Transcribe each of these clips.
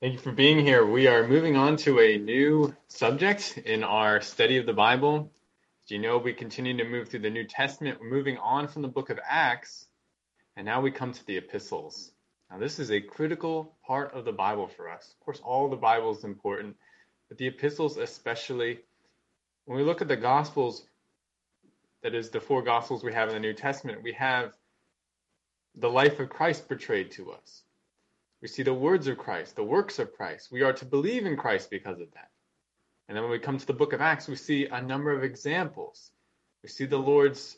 Thank you for being here. We are moving on to a new subject in our study of the Bible. As you know, we continue to move through the New Testament. We're moving on from the book of Acts, and now we come to the epistles. Now, this is a critical part of the Bible for us. Of course, all the Bible is important, but the epistles especially. When we look at the Gospels, that is, the four Gospels we have in the New Testament, we have the life of Christ portrayed to us we see the words of Christ, the works of Christ. We are to believe in Christ because of that. And then when we come to the book of Acts, we see a number of examples. We see the Lord's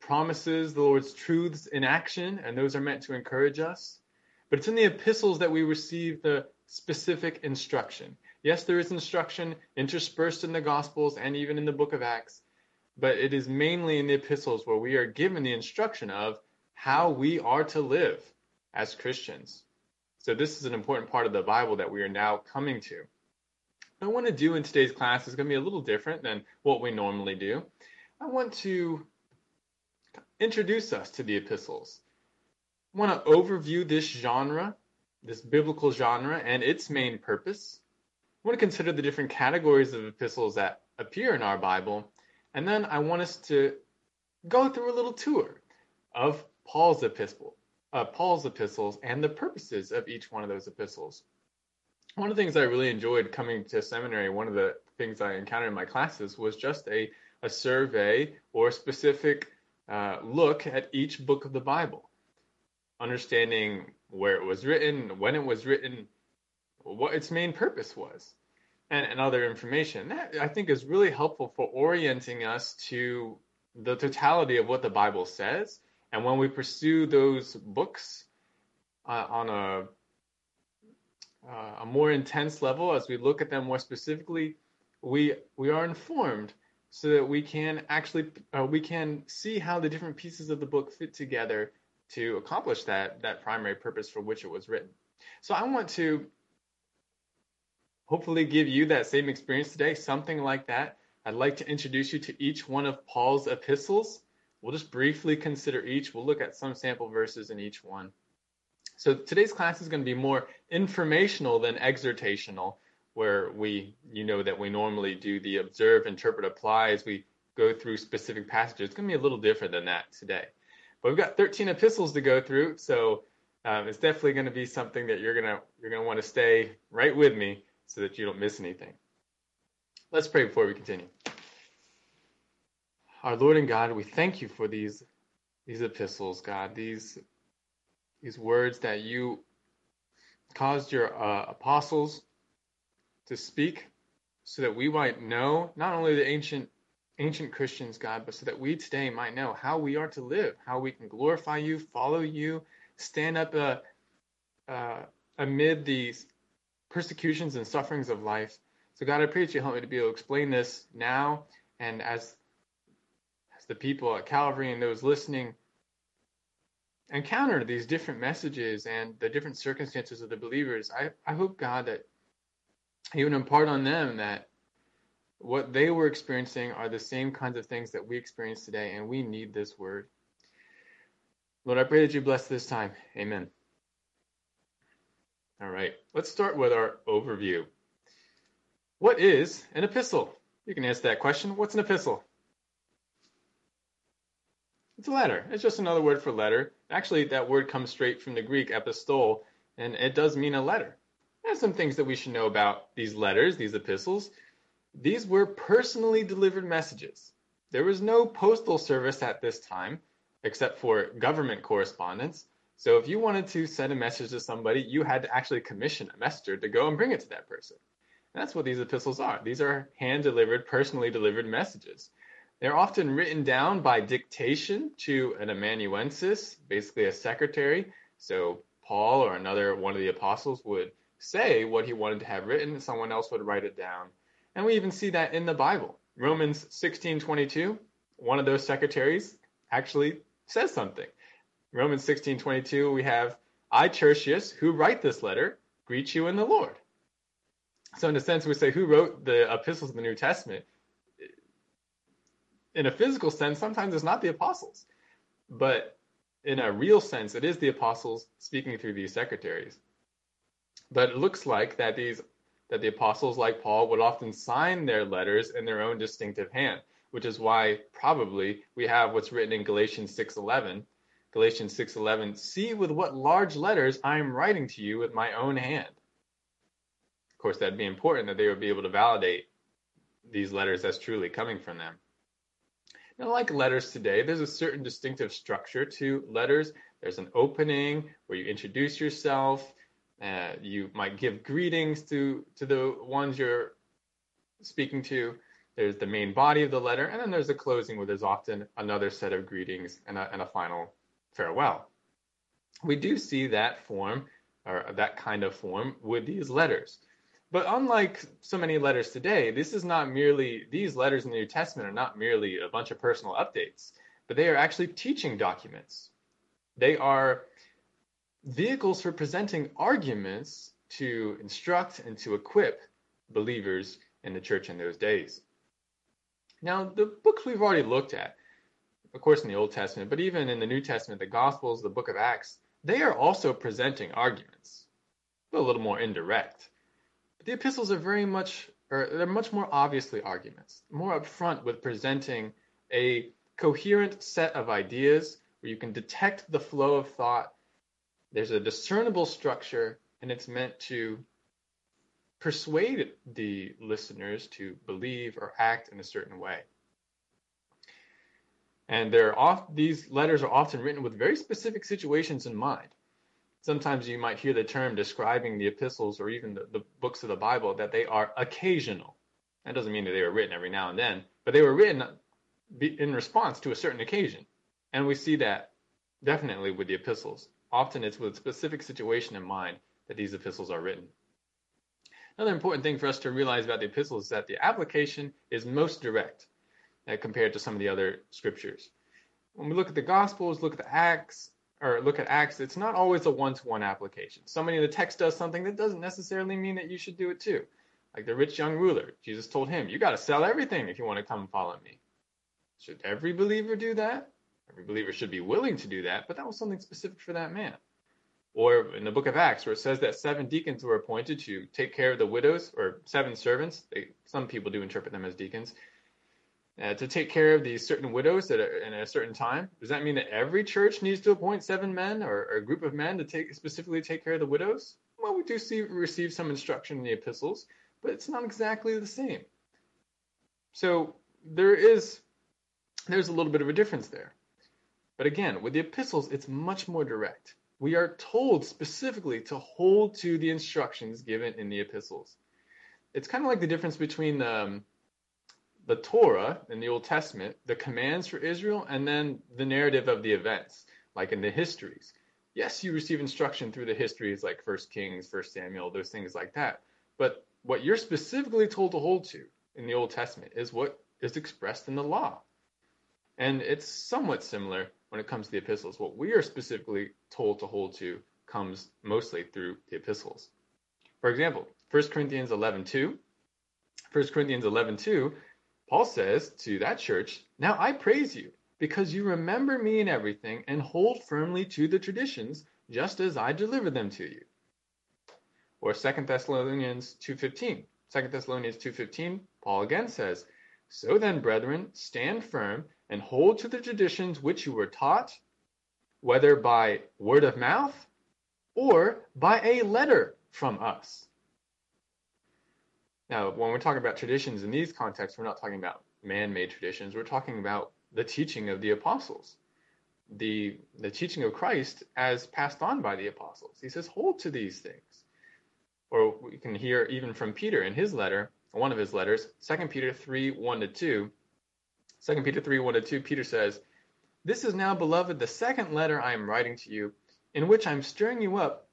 promises, the Lord's truths in action, and those are meant to encourage us. But it's in the epistles that we receive the specific instruction. Yes, there is instruction interspersed in the Gospels and even in the book of Acts, but it is mainly in the epistles where we are given the instruction of how we are to live as Christians. So this is an important part of the Bible that we are now coming to. What I want to do in today's class is going to be a little different than what we normally do. I want to introduce us to the epistles. I want to overview this genre, this biblical genre, and its main purpose. I want to consider the different categories of epistles that appear in our Bible, and then I want us to go through a little tour of Paul's epistle, Paul's epistles and the purposes of each one of those epistles. One of the things I really enjoyed coming to seminary, one of the things I encountered in my classes was just a, a survey or specific uh, look at each book of the Bible, understanding where it was written, when it was written, what its main purpose was, and, and other information. That I think is really helpful for orienting us to the totality of what the Bible says and when we pursue those books uh, on a, uh, a more intense level, as we look at them more specifically, we we are informed so that we can actually uh, we can see how the different pieces of the book fit together to accomplish that that primary purpose for which it was written. So I want to hopefully give you that same experience today, something like that. I'd like to introduce you to each one of Paul's epistles We'll just briefly consider each. We'll look at some sample verses in each one. So today's class is going to be more informational than exhortational, where we, you know, that we normally do the observe, interpret, apply as we go through specific passages. It's going to be a little different than that today. But we've got 13 epistles to go through, so um, it's definitely going to be something that you're gonna you're gonna want to stay right with me so that you don't miss anything. Let's pray before we continue. Our Lord and God, we thank you for these these epistles, God, these these words that you caused your uh, apostles to speak so that we might know not only the ancient ancient Christians, God, but so that we today might know how we are to live, how we can glorify you, follow you, stand up uh, uh, amid these persecutions and sufferings of life. So, God, I pray that you help me to be able to explain this now and as the people at Calvary and those listening encounter these different messages and the different circumstances of the believers, I, I hope God that He would impart on them that what they were experiencing are the same kinds of things that we experience today, and we need this word. Lord, I pray that you bless this time. Amen. All right, let's start with our overview. What is an epistle? You can answer that question. What's an epistle? It's a letter. It's just another word for letter. Actually, that word comes straight from the Greek epistole, and it does mean a letter. There's some things that we should know about these letters, these epistles. These were personally delivered messages. There was no postal service at this time, except for government correspondence. So if you wanted to send a message to somebody, you had to actually commission a messenger to go and bring it to that person. And that's what these epistles are. These are hand delivered, personally delivered messages. They're often written down by dictation to an amanuensis, basically a secretary. So Paul or another one of the apostles would say what he wanted to have written, and someone else would write it down. And we even see that in the Bible. Romans 16:22, one of those secretaries actually says something. Romans 16:22, we have I Tertius, who write this letter, greet you in the Lord. So in a sense, we say who wrote the epistles of the New Testament in a physical sense, sometimes it's not the apostles, but in a real sense, it is the apostles speaking through these secretaries. But it looks like that these that the apostles like Paul would often sign their letters in their own distinctive hand, which is why probably we have what's written in Galatians 6:11. Galatians 6:11, "See with what large letters I am writing to you with my own hand." Of course, that'd be important that they would be able to validate these letters as truly coming from them. Now, like letters today, there's a certain distinctive structure to letters. There's an opening where you introduce yourself. Uh, you might give greetings to to the ones you're speaking to. There's the main body of the letter, and then there's the closing where there's often another set of greetings and a, and a final farewell. We do see that form or that kind of form with these letters. But unlike so many letters today, this is not merely, these letters in the New Testament are not merely a bunch of personal updates, but they are actually teaching documents. They are vehicles for presenting arguments to instruct and to equip believers in the church in those days. Now, the books we've already looked at, of course, in the Old Testament, but even in the New Testament, the Gospels, the book of Acts, they are also presenting arguments, but a little more indirect. The epistles are very much, or they're much more obviously arguments, more upfront with presenting a coherent set of ideas where you can detect the flow of thought there's a discernible structure, and it's meant to persuade the listeners to believe or act in a certain way. And they're off, these letters are often written with very specific situations in mind. Sometimes you might hear the term describing the epistles or even the, the books of the Bible that they are occasional. That doesn't mean that they were written every now and then, but they were written in response to a certain occasion. And we see that definitely with the epistles. Often it's with a specific situation in mind that these epistles are written. Another important thing for us to realize about the epistles is that the application is most direct uh, compared to some of the other scriptures. When we look at the Gospels, look at the Acts, or look at Acts, it's not always a one-to-one application. Somebody in the text does something that doesn't necessarily mean that you should do it too. Like the rich young ruler, Jesus told him, "You got to sell everything if you want to come follow me." Should every believer do that? Every believer should be willing to do that, but that was something specific for that man. Or in the book of Acts, where it says that seven deacons were appointed to take care of the widows, or seven servants. They, some people do interpret them as deacons. Uh, to take care of these certain widows at a, in a certain time. Does that mean that every church needs to appoint seven men or, or, a group of men to take specifically take care of the widows? Well, we do see receive some instruction in the epistles, but it's not exactly the same. So there is there's a little bit of a difference there. But again, with the epistles, it's much more direct. We are told specifically to hold to the instructions given in the epistles. It's kind of like the difference between um, the Torah in the Old Testament, the commands for Israel, and then the narrative of the events, like in the histories. Yes, you receive instruction through the histories like First Kings, First Samuel, those things like that. But what you're specifically told to hold to in the Old Testament is what is expressed in the law. And it's somewhat similar when it comes to the epistles. What we are specifically told to hold to comes mostly through the epistles. For example, 1 Corinthians 11:2. 1 Corinthians 11:2, Paul says to that church, "Now I praise you because you remember me in everything and hold firmly to the traditions just as I delivered them to you." Or 2 Thessalonians 2:15. 2 Thessalonians 2:15, Paul again says, "So then, brethren, stand firm and hold to the traditions which you were taught, whether by word of mouth or by a letter from us. Now, when we're talking about traditions in these contexts, we're not talking about man made traditions. We're talking about the teaching of the apostles, the, the teaching of Christ as passed on by the apostles. He says, hold to these things. Or we can hear even from Peter in his letter, one of his letters, 2 Peter 3 1 to 2. 2 Peter 3 1 to 2, Peter says, This is now, beloved, the second letter I am writing to you, in which I'm stirring you up.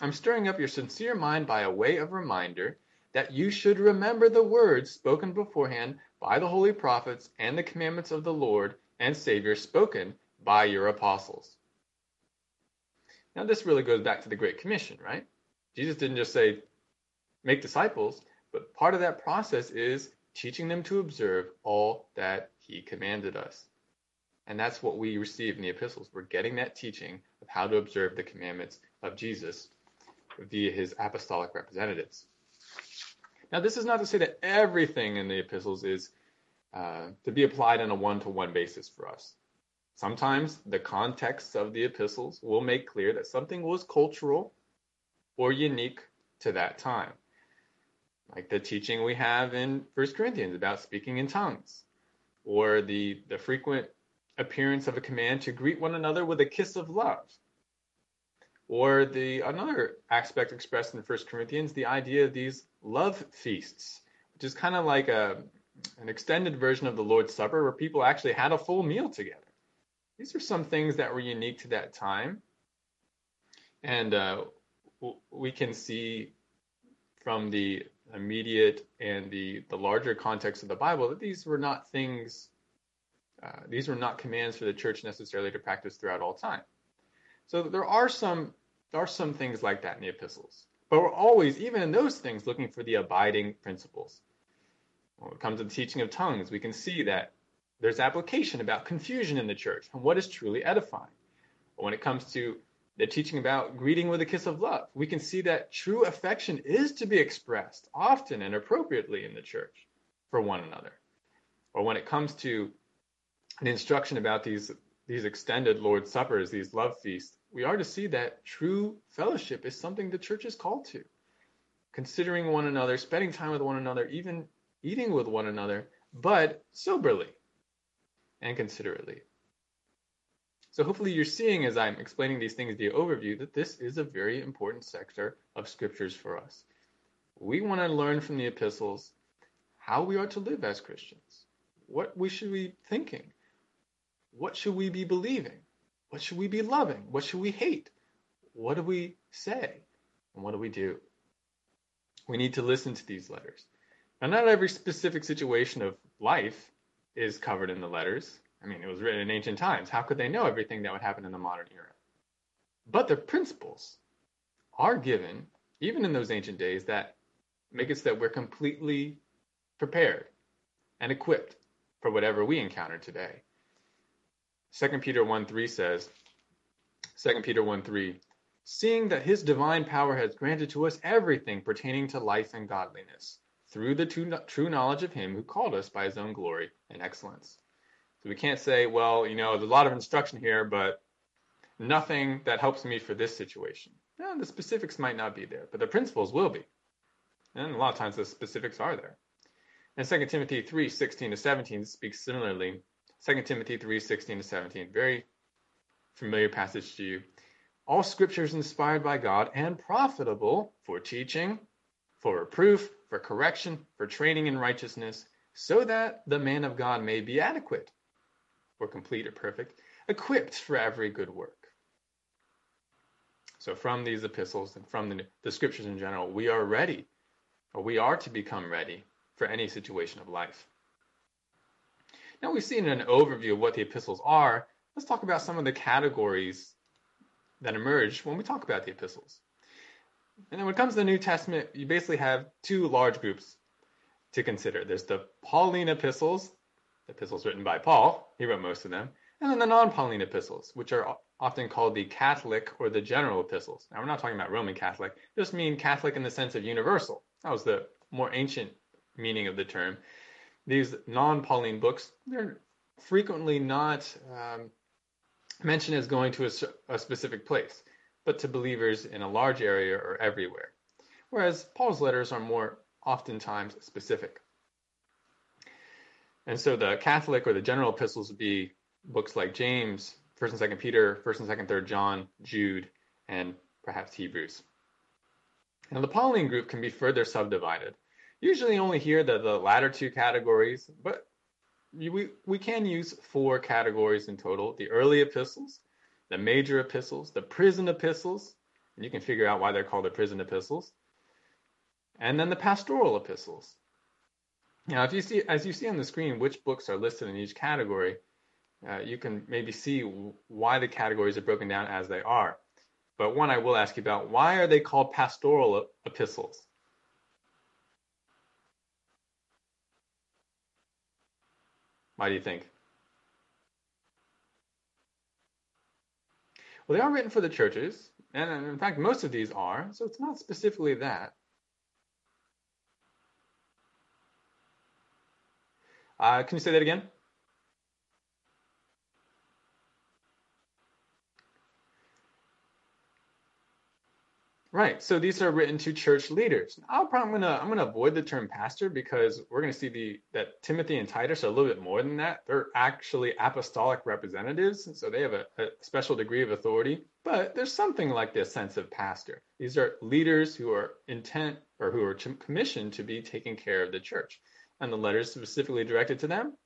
I'm stirring up your sincere mind by a way of reminder that you should remember the words spoken beforehand by the holy prophets and the commandments of the Lord and Savior spoken by your apostles. Now, this really goes back to the Great Commission, right? Jesus didn't just say, make disciples, but part of that process is teaching them to observe all that he commanded us. And that's what we receive in the epistles. We're getting that teaching of how to observe the commandments of Jesus via his apostolic representatives. Now, this is not to say that everything in the epistles is uh, to be applied on a one to one basis for us. Sometimes the context of the epistles will make clear that something was cultural or unique to that time. Like the teaching we have in 1 Corinthians about speaking in tongues, or the, the frequent appearance of a command to greet one another with a kiss of love. Or the another aspect expressed in 1 Corinthians, the idea of these love feasts, which is kind of like a an extended version of the Lord's Supper where people actually had a full meal together. These are some things that were unique to that time. And uh, we can see from the immediate and the, the larger context of the Bible that these were not things, uh, these were not commands for the church necessarily to practice throughout all time. So there are some there are some things like that in the epistles. But we're always, even in those things, looking for the abiding principles. When it comes to the teaching of tongues, we can see that there's application about confusion in the church and what is truly edifying. When it comes to the teaching about greeting with a kiss of love, we can see that true affection is to be expressed often and appropriately in the church for one another. Or when it comes to the instruction about these, these extended Lord's Suppers, these love feasts, we are to see that true fellowship is something the church is called to. Considering one another, spending time with one another, even eating with one another, but soberly and considerately. So hopefully you're seeing as I'm explaining these things the overview that this is a very important sector of scriptures for us. We want to learn from the epistles how we are to live as Christians. What we should be thinking. What should we be believing? What should we be loving? What should we hate? What do we say? And what do we do? We need to listen to these letters. Now, not every specific situation of life is covered in the letters. I mean, it was written in ancient times. How could they know everything that would happen in the modern era? But the principles are given, even in those ancient days, that make it so that we're completely prepared and equipped for whatever we encounter today. 2 Peter 1 3 says, 2 Peter 1 3, seeing that his divine power has granted to us everything pertaining to life and godliness, through the true knowledge of him who called us by his own glory and excellence. So we can't say, well, you know, there's a lot of instruction here, but nothing that helps me for this situation. The specifics might not be there, but the principles will be. And a lot of times the specifics are there. And 2 Timothy 3 16 to 17 speaks similarly 2 Timothy 3 16 to 17. Very familiar passage to you. All scripture is inspired by God and profitable for teaching, for reproof, for correction, for training in righteousness, so that the man of God may be adequate, or complete or perfect, equipped for every good work. So, from these epistles and from the, the scriptures in general, we are ready, or we are to become ready for any situation of life. Now we've seen an overview of what the epistles are. Let's talk about some of the categories that emerge when we talk about the epistles. And then when it comes to the New Testament, you basically have two large groups to consider. There's the Pauline epistles, the epistles written by Paul, he wrote most of them, and then the non-Pauline epistles, which are often called the Catholic or the general epistles. Now we're not talking about Roman Catholic, just mean Catholic in the sense of universal. That was the more ancient meaning of the term these non-Pauline books, they're frequently not um, mentioned as going to a, a specific place, but to believers in a large area or everywhere. Whereas Paul's letters are more oftentimes specific. And so the Catholic or the general epistles would be books like James, 1st and 2nd Peter, 1st and 2nd, 3rd John, Jude, and perhaps Hebrews. Now the Pauline group can be further subdivided usually only hear the, the latter two categories, but we, we can use four categories in total the early epistles, the major epistles, the prison epistles, and you can figure out why they're called the prison epistles, and then the pastoral epistles. Now, if you see, as you see on the screen, which books are listed in each category, uh, you can maybe see why the categories are broken down as they are. But one I will ask you about, why are they called pastoral epistles? Why do you think? Well, they are written for the churches, And in fact, most of these are, so it's not specifically that. Uh, can you say that again? Right. So these are written to church leaders. I'll probably, I'm gonna I'm gonna avoid the term pastor because we're gonna see the that Timothy and Titus are a little bit more than that. They're actually apostolic representatives, so they have a, a special degree of authority. But there's something like this sense of pastor. These are leaders who are intent or who are commissioned to be taking care of the church, and the letters specifically directed to them,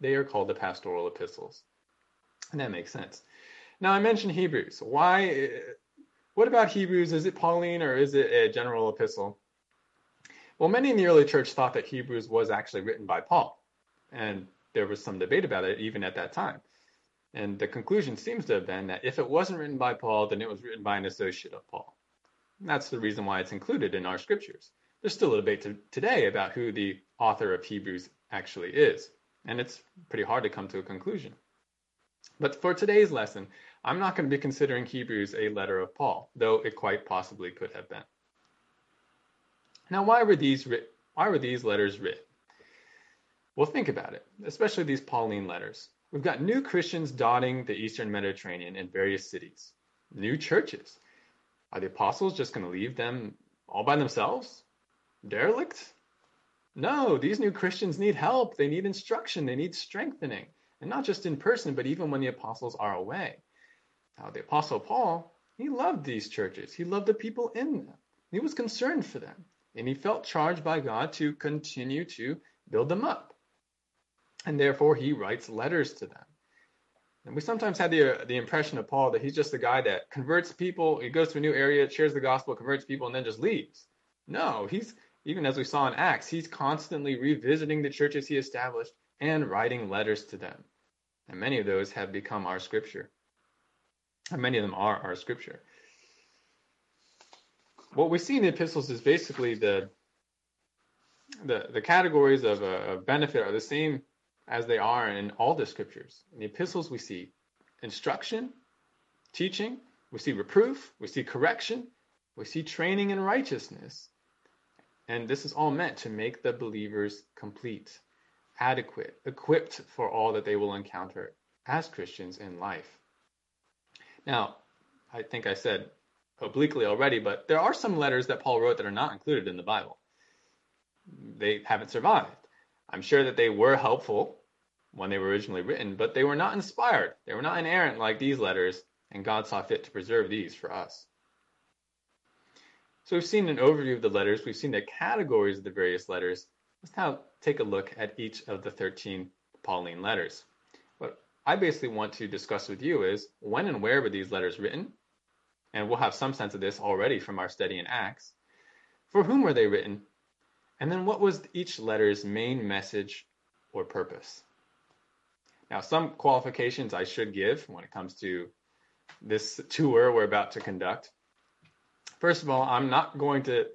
they are called the pastoral epistles, and that makes sense. Now I mentioned Hebrews. Why? What about Hebrews? Is it Pauline or is it a general epistle? Well, many in the early church thought that Hebrews was actually written by Paul, and there was some debate about it even at that time. And the conclusion seems to have been that if it wasn't written by Paul, then it was written by an associate of Paul. And that's the reason why it's included in our scriptures. There's still a debate to, today about who the author of Hebrews actually is, and it's pretty hard to come to a conclusion. But for today's lesson, I'm not going to be considering Hebrews a letter of Paul, though it quite possibly could have been. Now, why were these why were these letters written? Well, think about it, especially these Pauline letters. We've got new Christians dotting the Eastern Mediterranean in various cities, new churches. Are the apostles just going to leave them all by themselves? Derelict? No, these new Christians need help. They need instruction. They need strengthening. And not just in person, but even when the apostles are away. Now, the Apostle Paul, he loved these churches. He loved the people in them. He was concerned for them. And he felt charged by God to continue to build them up. And therefore, he writes letters to them. And we sometimes had the, uh, the impression of Paul that he's just a guy that converts people, he goes to a new area, shares the gospel, converts people, and then just leaves. No, he's, even as we saw in Acts, he's constantly revisiting the churches he established and writing letters to them. And many of those have become our scripture. And many of them are our scripture. What we see in the epistles is basically the the, the categories of, uh, of benefit are the same as they are in all the scriptures. In the epistles, we see instruction, teaching, we see reproof, we see correction, we see training in righteousness. And this is all meant to make the believers complete, adequate, equipped for all that they will encounter as Christians in life. Now, I think I said obliquely already, but there are some letters that Paul wrote that are not included in the Bible. They haven't survived. I'm sure that they were helpful when they were originally written, but they were not inspired. They were not inerrant like these letters, and God saw fit to preserve these for us. So we've seen an overview of the letters, we've seen the categories of the various letters. Let's now take a look at each of the 13 Pauline letters. I basically want to discuss with you is when and where were these letters written? And we'll have some sense of this already from our study in Acts. For whom were they written? And then what was each letter's main message or purpose? Now, some qualifications I should give when it comes to this tour we're about to conduct. First of all, I'm not going to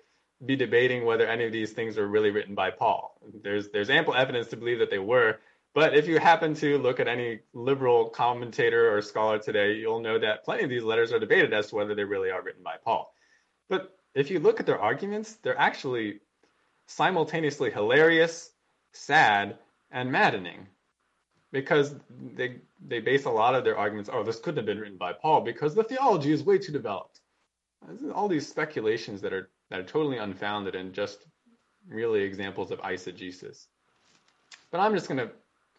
be debating whether any of these things were really written by Paul. There's there's ample evidence to believe that they were, but if you happen to look at any liberal commentator or scholar today, you'll know that plenty of these letters are debated as to whether they really are written by Paul. But if you look at their arguments, they're actually simultaneously hilarious, sad, and maddening. Because they they base a lot of their arguments, oh, this couldn't have been written by Paul because the theology is way too developed. All these speculations that are that are totally unfounded and just really examples of eisegesis. But I'm just going to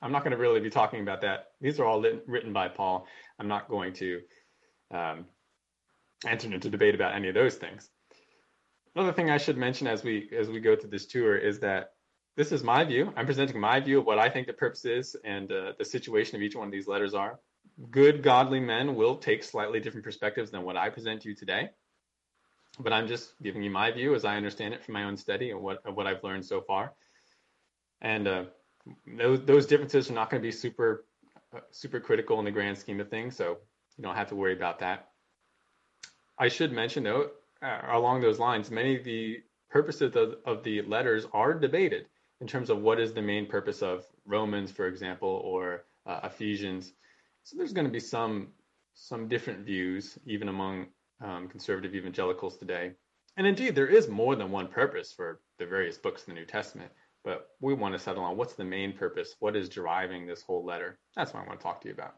I'm not going to really be talking about that. These are all lit, written by Paul. I'm not going to um, enter into debate about any of those things. Another thing I should mention as we as we go through this tour is that this is my view. I'm presenting my view of what I think the purpose is and uh, the situation of each one of these letters are. Good, godly men will take slightly different perspectives than what I present to you today. But I'm just giving you my view as I understand it from my own study and what of what I've learned so far. And uh, those those differences are not going to be super uh, super critical in the grand scheme of things, so you don't have to worry about that. I should mention though, uh, along those lines, many of the purposes of, of the letters are debated in terms of what is the main purpose of Romans, for example, or uh, Ephesians. So there's going to be some some different views even among um, conservative evangelicals today. And indeed, there is more than one purpose for the various books in the New Testament, but we want to settle on what's the main purpose? What is driving this whole letter? That's what I want to talk to you about.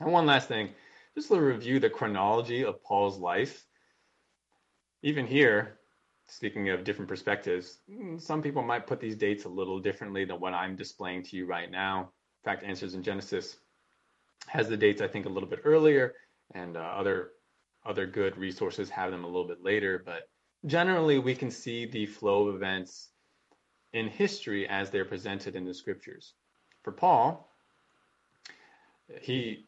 And one last thing, just to review the chronology of Paul's life. Even here, speaking of different perspectives, some people might put these dates a little differently than what I'm displaying to you right now. In fact, Answers in Genesis has the dates, I think, a little bit earlier, and uh, other other good resources have them a little bit later. But generally, we can see the flow of events in history as they're presented in the scriptures. For Paul, he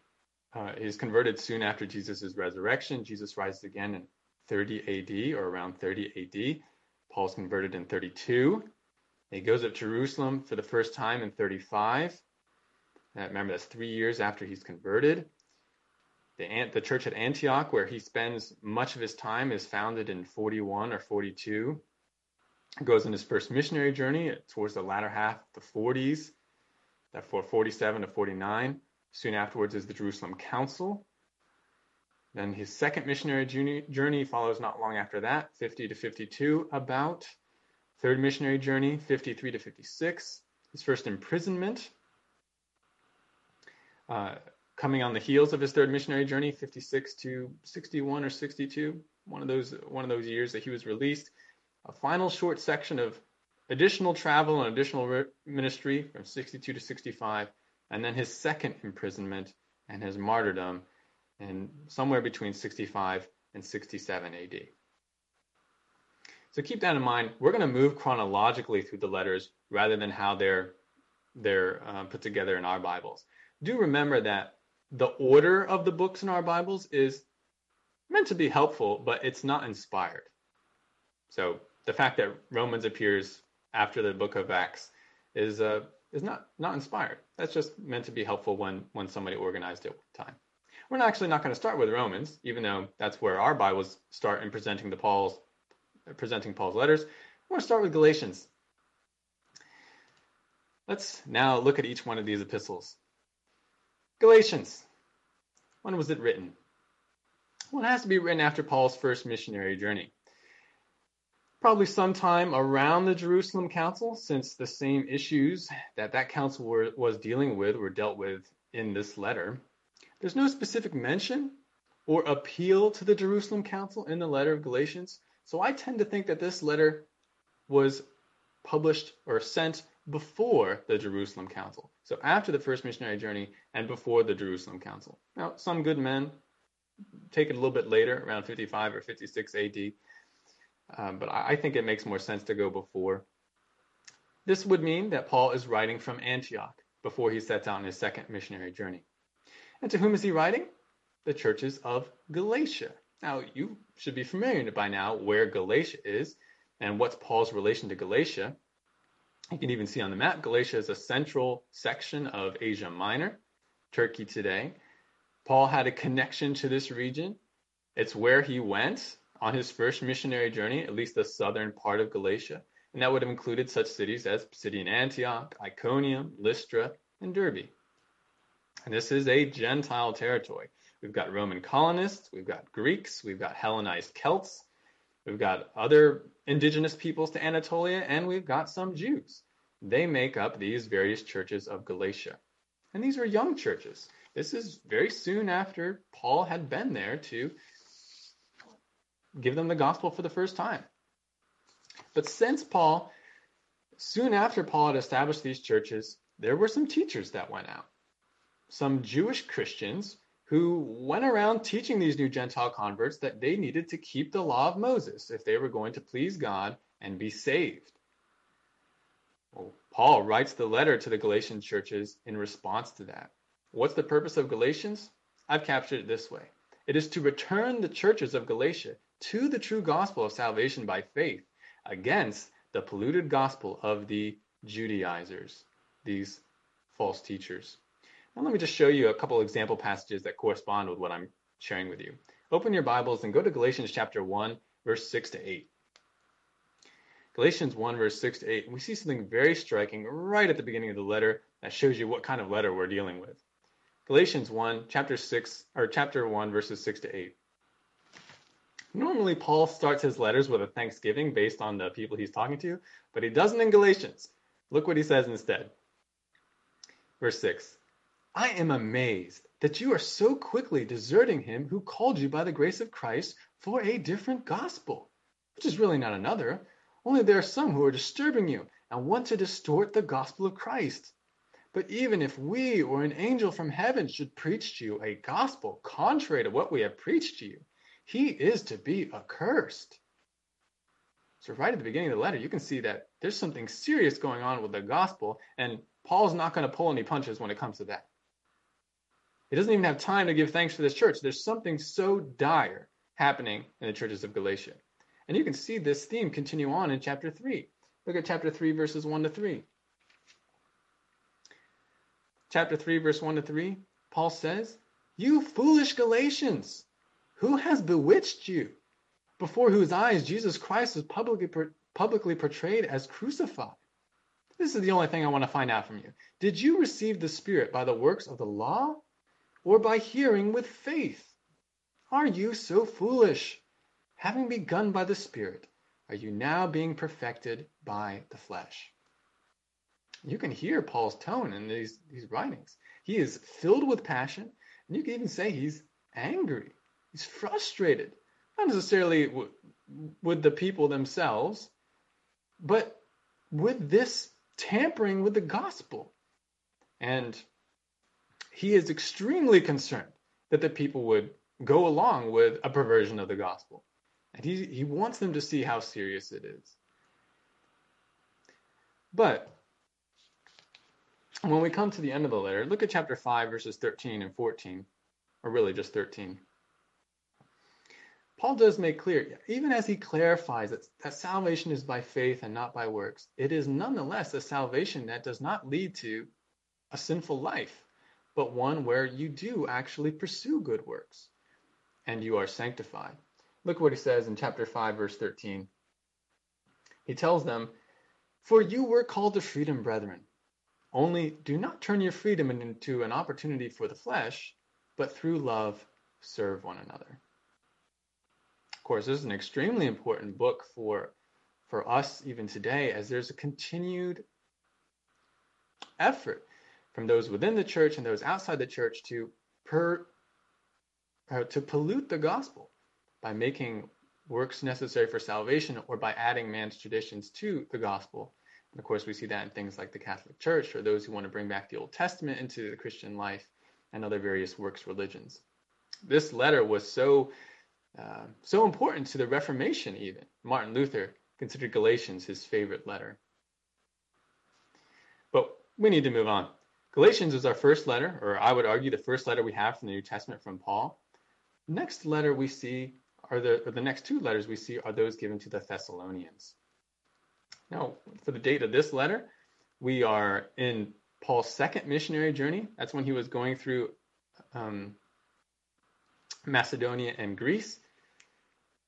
uh, is converted soon after Jesus' resurrection. Jesus rises again in 30 AD or around 30 AD. Paul's converted in 32. He goes up to Jerusalem for the first time in 35. Uh, remember, that's three years after he's converted. The, the church at Antioch, where he spends much of his time, is founded in 41 or 42. Goes on his first missionary journey towards the latter half of the 40s, that for 47 to 49. Soon afterwards is the Jerusalem Council. Then his second missionary journey follows not long after that, 50 to 52, about. Third missionary journey, 53 to 56. His first imprisonment, uh, coming on the heels of his third missionary journey, 56 to 61 or 62, one of those one of those years that he was released. A final short section of additional travel and additional ministry from 62 to 65, and then his second imprisonment and his martyrdom, and somewhere between 65 and 67 AD. So keep that in mind. We're going to move chronologically through the letters rather than how they're they're uh, put together in our Bibles. Do remember that the order of the books in our Bibles is meant to be helpful, but it's not inspired. So the fact that Romans appears after the book of Acts is uh, is not not inspired. That's just meant to be helpful when when somebody organized it with time. We're actually not going to start with Romans, even though that's where our Bibles start in presenting the Paul's presenting Paul's letters. We're going to start with Galatians. Let's now look at each one of these epistles. Galatians. When was it written? Well, it has to be written after Paul's first missionary journey. Probably sometime around the Jerusalem Council, since the same issues that that council were, was dealing with were dealt with in this letter. There's no specific mention or appeal to the Jerusalem Council in the letter of Galatians, so I tend to think that this letter was published or sent before the Jerusalem Council. So after the first missionary journey and before the Jerusalem Council. Now, some good men take it a little bit later, around 55 or 56 AD, um, but I think it makes more sense to go before. This would mean that Paul is writing from Antioch before he sets out on his second missionary journey. And to whom is he writing? The churches of Galatia. Now, you should be familiar by now where Galatia is and what's Paul's relation to Galatia. You can even see on the map, Galatia is a central section of Asia Minor, Turkey today. Paul had a connection to this region. It's where he went on his first missionary journey, at least the southern part of Galatia. And that would have included such cities as Pisidian Antioch, Iconium, Lystra, and Derbe. And this is a Gentile territory. We've got Roman colonists, we've got Greeks, we've got Hellenized Celts, We've got other indigenous peoples to Anatolia, and we've got some Jews. They make up these various churches of Galatia. And these are young churches. This is very soon after Paul had been there to give them the gospel for the first time. But since Paul, soon after Paul had established these churches, there were some teachers that went out. Some Jewish Christians who went around teaching these new Gentile converts that they needed to keep the law of Moses if they were going to please God and be saved. Well, Paul writes the letter to the Galatian churches in response to that. What's the purpose of Galatians? I've captured it this way it is to return the churches of Galatia to the true gospel of salvation by faith against the polluted gospel of the Judaizers, these false teachers. Now, let me just show you a couple example passages that correspond with what I'm sharing with you. Open your Bibles and go to Galatians chapter 1, verse 6 to 8. Galatians 1, verse 6 to 8. And we see something very striking right at the beginning of the letter that shows you what kind of letter we're dealing with. Galatians 1, chapter 6, or chapter 1, verses 6 to 8. Normally, Paul starts his letters with a thanksgiving based on the people he's talking to, but he doesn't in Galatians. Look what he says instead. Verse 6 I am amazed that you are so quickly deserting him who called you by the grace of Christ for a different gospel, which is really not another. Only there are some who are disturbing you and want to distort the gospel of Christ. But even if we or an angel from heaven should preach to you a gospel contrary to what we have preached to you, he is to be accursed. So, right at the beginning of the letter, you can see that there's something serious going on with the gospel, and Paul's not going to pull any punches when it comes to that. He doesn't even have time to give thanks for this church. There's something so dire happening in the churches of Galatia. And you can see this theme continue on in chapter 3. Look at chapter 3, verses 1 to 3. Chapter 3, verse 1 to 3, Paul says, You foolish Galatians! Who has bewitched you? Before whose eyes Jesus Christ was publicly, publicly portrayed as crucified. This is the only thing I want to find out from you. Did you receive the Spirit by the works of the law or by hearing with faith? Are you so foolish? Having begun by the Spirit, are you now being perfected by the flesh? You can hear Paul's tone in these, these writings. He is filled with passion, and you can even say he's angry. He's frustrated, not necessarily w- with the people themselves, but with this tampering with the gospel. And he is extremely concerned that the people would go along with a perversion of the gospel. And he, he wants them to see how serious it is. But when we come to the end of the letter, look at chapter 5, verses 13 and 14, or really just 13. Paul does make clear, even as he clarifies that, that salvation is by faith and not by works, it is nonetheless a salvation that does not lead to a sinful life, but one where you do actually pursue good works and you are sanctified. Look what he says in chapter 5, verse 13. He tells them, For you were called to freedom, brethren. Only do not turn your freedom into an opportunity for the flesh, but through love serve one another course, this is an extremely important book for for us even today, as there's a continued effort from those within the church and those outside the church to per uh, to pollute the gospel by making works necessary for salvation or by adding man's traditions to the gospel. And of course, we see that in things like the Catholic Church or those who want to bring back the Old Testament into the Christian life and other various works religions. This letter was so uh, so important to the Reformation, even. Martin Luther considered Galatians his favorite letter. But we need to move on. Galatians is our first letter, or I would argue the first letter we have from the New Testament from Paul. Next letter we see are the, the next two letters we see are those given to the Thessalonians. Now, for the date of this letter, we are in Paul's second missionary journey. That's when he was going through um, Macedonia and Greece.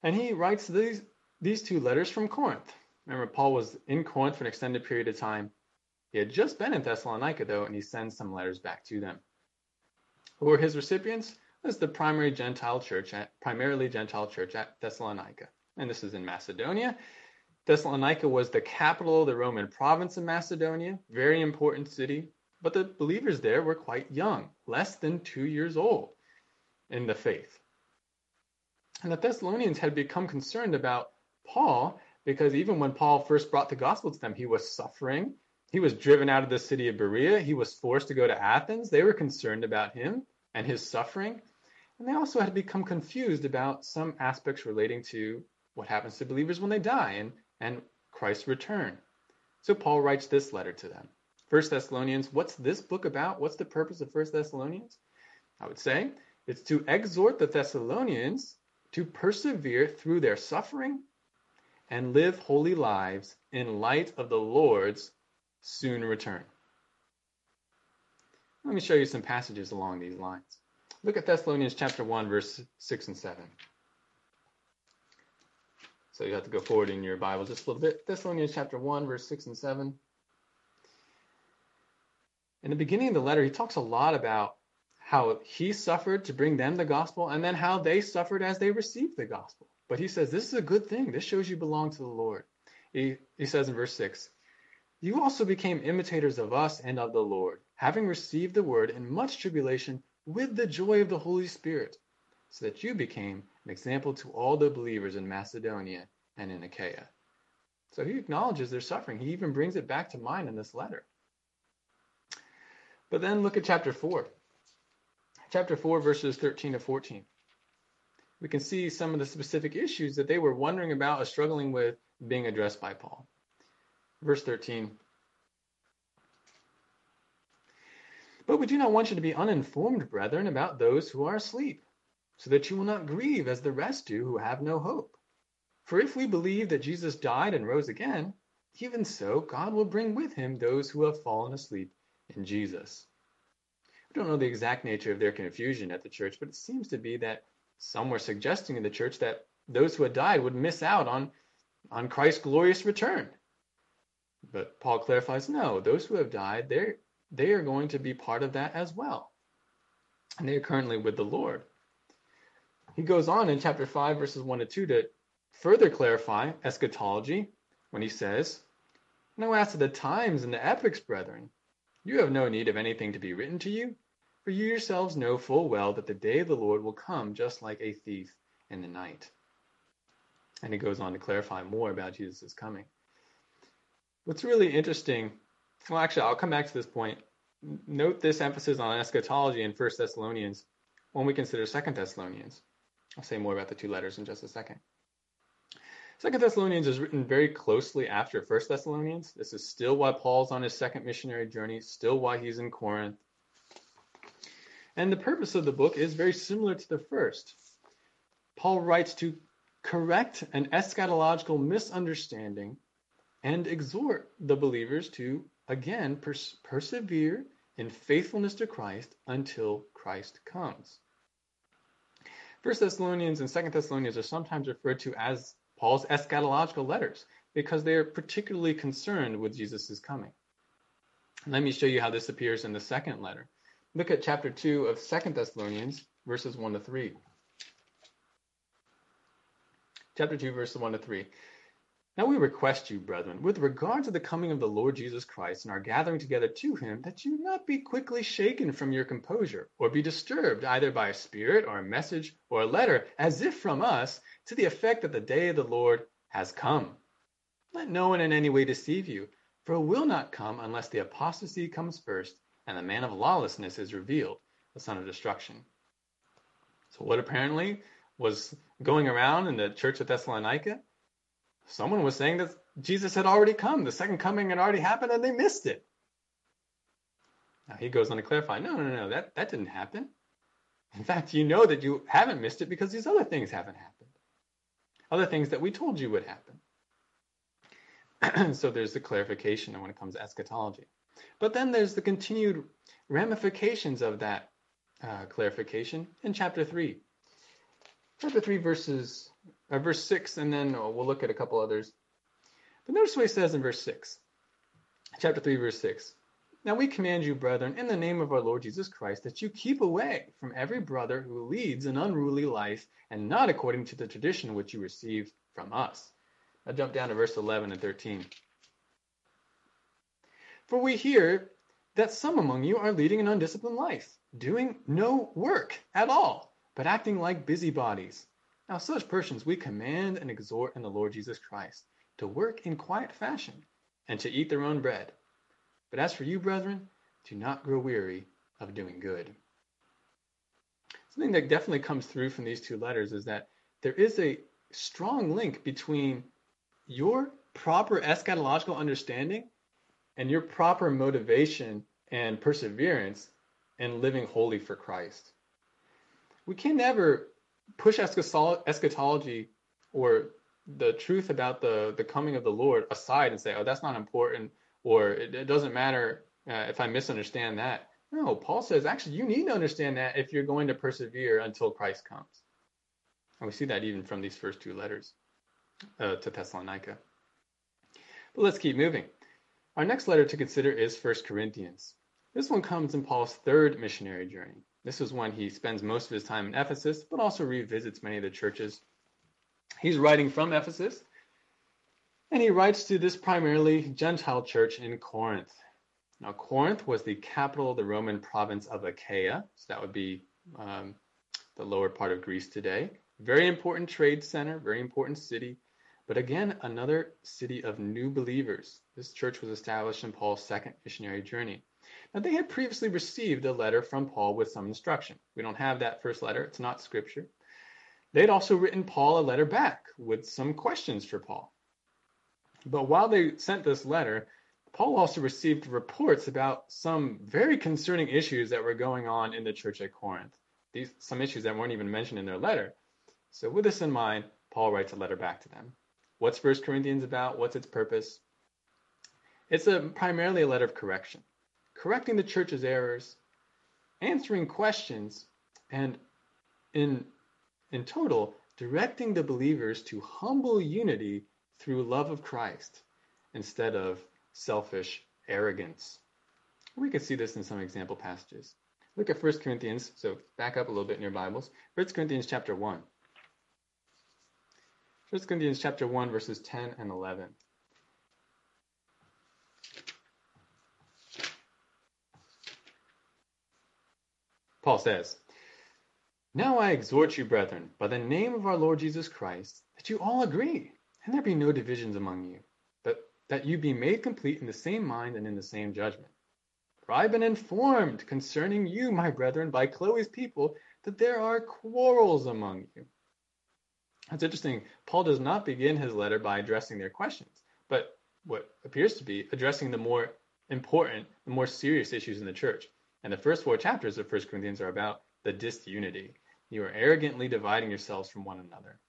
And he writes these, these two letters from Corinth. Remember, Paul was in Corinth for an extended period of time. He had just been in Thessalonica, though, and he sends some letters back to them. Who were his recipients? This is the primary Gentile church, at, primarily Gentile church at Thessalonica. And this is in Macedonia. Thessalonica was the capital of the Roman province of Macedonia, very important city. But the believers there were quite young, less than two years old in the faith. And the Thessalonians had become concerned about Paul because even when Paul first brought the gospel to them, he was suffering. He was driven out of the city of Berea. He was forced to go to Athens. They were concerned about him and his suffering. And they also had become confused about some aspects relating to what happens to believers when they die and, and Christ's return. So Paul writes this letter to them. First Thessalonians, what's this book about? What's the purpose of First Thessalonians? I would say it's to exhort the Thessalonians to persevere through their suffering and live holy lives in light of the Lord's soon return. Let me show you some passages along these lines. Look at Thessalonians chapter 1, verse 6 and 7. So you have to go forward in your Bible just a little bit. Thessalonians chapter 1, verse 6 and 7. In the beginning of the letter, he talks a lot about how he suffered to bring them the gospel, and then how they suffered as they received the gospel. But he says this is a good thing. This shows you belong to the Lord. He, he says in verse 6 You also became imitators of us and of the Lord, having received the word in much tribulation with the joy of the Holy Spirit, so that you became an example to all the believers in Macedonia and in Achaia. So he acknowledges their suffering. He even brings it back to mind in this letter. But then look at chapter 4. Chapter 4, verses 13 to 14. We can see some of the specific issues that they were wondering about or struggling with being addressed by Paul. Verse 13. But we do not want you to be uninformed, brethren, about those who are asleep, so that you will not grieve as the rest do who have no hope. For if we believe that Jesus died and rose again, even so God will bring with him those who have fallen asleep in Jesus. We don't know the exact nature of their confusion at the church, but it seems to be that some were suggesting in the church that those who had died would miss out on, on Christ's glorious return. But Paul clarifies no, those who have died, they're, they are going to be part of that as well. And they are currently with the Lord. He goes on in chapter 5, verses 1 to 2 to further clarify eschatology when he says, Now as to the times and the epochs, brethren, you have no need of anything to be written to you, for you yourselves know full well that the day of the Lord will come just like a thief in the night. And he goes on to clarify more about Jesus' coming. What's really interesting, well, actually, I'll come back to this point. Note this emphasis on eschatology in 1 Thessalonians when we consider 2 Thessalonians. I'll say more about the two letters in just a second. Second Thessalonians is written very closely after First Thessalonians. This is still why Paul's on his second missionary journey, still why he's in Corinth. And the purpose of the book is very similar to the first. Paul writes to correct an eschatological misunderstanding and exhort the believers to, again, pers- persevere in faithfulness to Christ until Christ comes. First Thessalonians and Second Thessalonians are sometimes referred to as Paul's eschatological letters because they are particularly concerned with Jesus' coming. Let me show you how this appears in the second letter. Look at chapter 2 of Second Thessalonians, verses 1 to 3. Chapter 2, verses 1 to 3. Now we request you, brethren, with regard to the coming of the Lord Jesus Christ and our gathering together to him, that you not be quickly shaken from your composure, or be disturbed either by a spirit or a message or a letter, as if from us, to the effect that the day of the Lord has come. Let no one in any way deceive you, for it will not come unless the apostasy comes first and the man of lawlessness is revealed, the son of destruction. So, what apparently was going around in the church of Thessalonica? Someone was saying that Jesus had already come, the second coming had already happened, and they missed it. Now he goes on to clarify no, no, no, that, that didn't happen. In fact, you know that you haven't missed it because these other things haven't happened other things that we told you would happen. so there's the clarification when it comes to eschatology. But then there's the continued ramifications of that uh, clarification in chapter 3. Chapter 3, verses, uh, verse 6, and then oh, we'll look at a couple others. But notice what he says in verse 6. Chapter 3, verse 6. Now we command you, brethren, in the name of our Lord Jesus Christ, that you keep away from every brother who leads an unruly life and not according to the tradition which you received from us. I'll jump down to verse 11 and 13. For we hear that some among you are leading an undisciplined life, doing no work at all, but acting like busybodies. Now, such persons we command and exhort in the Lord Jesus Christ to work in quiet fashion and to eat their own bread but as for you, brethren, do not grow weary of doing good. Something that definitely comes through from these two letters is that there is a strong link between your proper eschatological understanding and your proper motivation and perseverance in living holy for Christ. We can never push eschatology or the truth about the, the coming of the Lord aside and say, oh, that's not important or it, it doesn't matter uh, if I misunderstand that. No, Paul says actually you need to understand that if you're going to persevere until Christ comes. And we see that even from these first two letters uh, to Thessalonica. But let's keep moving. Our next letter to consider is 1 Corinthians. This one comes in Paul's third missionary journey. This is when he spends most of his time in Ephesus, but also revisits many of the churches He's writing from Ephesus, and he writes to this primarily Gentile church in Corinth. Now, Corinth was the capital of the Roman province of Achaia, so that would be um, the lower part of Greece today. Very important trade center, very important city, but again, another city of new believers. This church was established in Paul's second missionary journey. Now, they had previously received a letter from Paul with some instruction. We don't have that first letter, it's not scripture. They'd also written Paul a letter back with some questions for Paul. But while they sent this letter, Paul also received reports about some very concerning issues that were going on in the church at Corinth. These some issues that weren't even mentioned in their letter. So with this in mind, Paul writes a letter back to them. What's First Corinthians about? What's its purpose? It's a primarily a letter of correction, correcting the church's errors, answering questions, and in in total, directing the believers to humble unity through love of Christ instead of selfish arrogance. We could see this in some example passages. Look at 1 Corinthians, so back up a little bit in your Bibles. 1 Corinthians chapter 1. 1 Corinthians chapter 1 verses 10 and 11. Paul says, Now I exhort you, brethren, by the name of our Lord Jesus Christ, that you all agree, and there be no divisions among you but that you be made complete in the same mind and in the same judgment. For I have been informed concerning you, my brethren, by Chloe's people, that there are quarrels among you. That's interesting. Paul does not begin his letter by addressing their questions, but what appears to be addressing the more important, the more serious issues in the church. And the first four chapters of 1 Corinthians are about the disunity. You are arrogantly dividing yourselves from one another.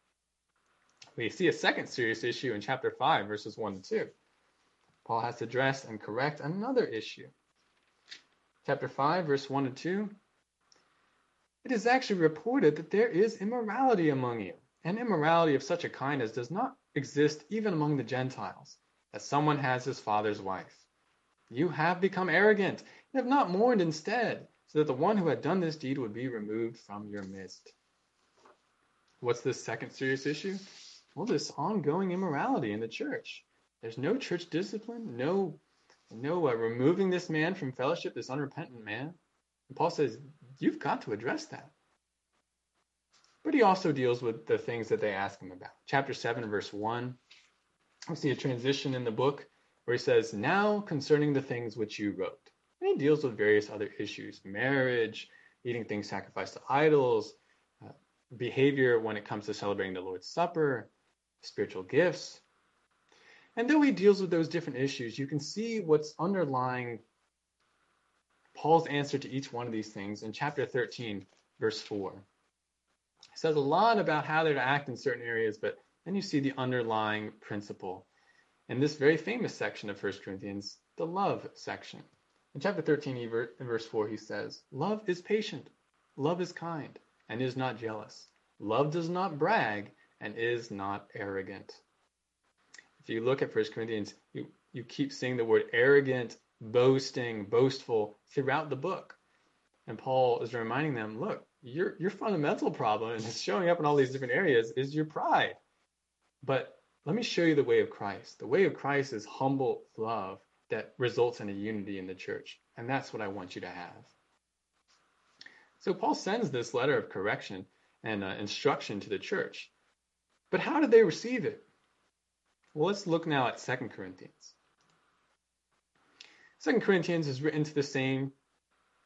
We see a second serious issue in chapter 5, verses 1 to 2. Paul has to address and correct another issue. Chapter 5, verse 1 and 2. It is actually reported that there is immorality among you, and immorality of such a kind as does not exist even among the Gentiles, that someone has his father's wife. You have become arrogant, and have not mourned instead, so that the one who had done this deed would be removed from your midst. What's this second serious issue? Well, this ongoing immorality in the church. There's no church discipline, no, no uh, removing this man from fellowship, this unrepentant man. And Paul says, you've got to address that. But he also deals with the things that they ask him about. Chapter 7, verse 1, we see a transition in the book where he says, Now concerning the things which you wrote. And he deals with various other issues marriage, eating things sacrificed to idols, uh, behavior when it comes to celebrating the Lord's Supper, spiritual gifts. And though he deals with those different issues, you can see what's underlying Paul's answer to each one of these things in chapter 13, verse 4. He says a lot about how they're to act in certain areas, but then you see the underlying principle. In this very famous section of 1 Corinthians, the love section. In chapter 13, in verse 4, he says, Love is patient, love is kind, and is not jealous. Love does not brag and is not arrogant if you look at First Corinthians, you, you keep seeing the word arrogant, boasting, boastful throughout the book. And Paul is reminding them, look, your your fundamental problem, and it's showing up in all these different areas, is your pride. But let me show you the way of Christ. The way of Christ is humble love that results in a unity in the church. And that's what I want you to have. So Paul sends this letter of correction and uh, instruction to the church. But how did they receive it? Well, let's look now at 2 Corinthians. 2 Corinthians is written to the same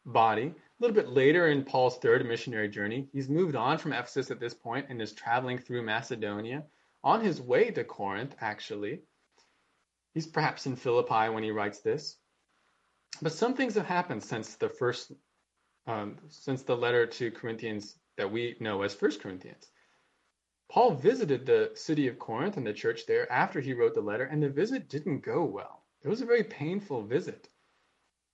body. A little bit later in Paul's third missionary journey, he's moved on from Ephesus at this point and is traveling through Macedonia. On his way to Corinth, actually, he's perhaps in Philippi when he writes this. But some things have happened since the first, um, since the letter to Corinthians that we know as First Corinthians. Paul visited the city of Corinth and the church there after he wrote the letter, and the visit didn't go well. It was a very painful visit.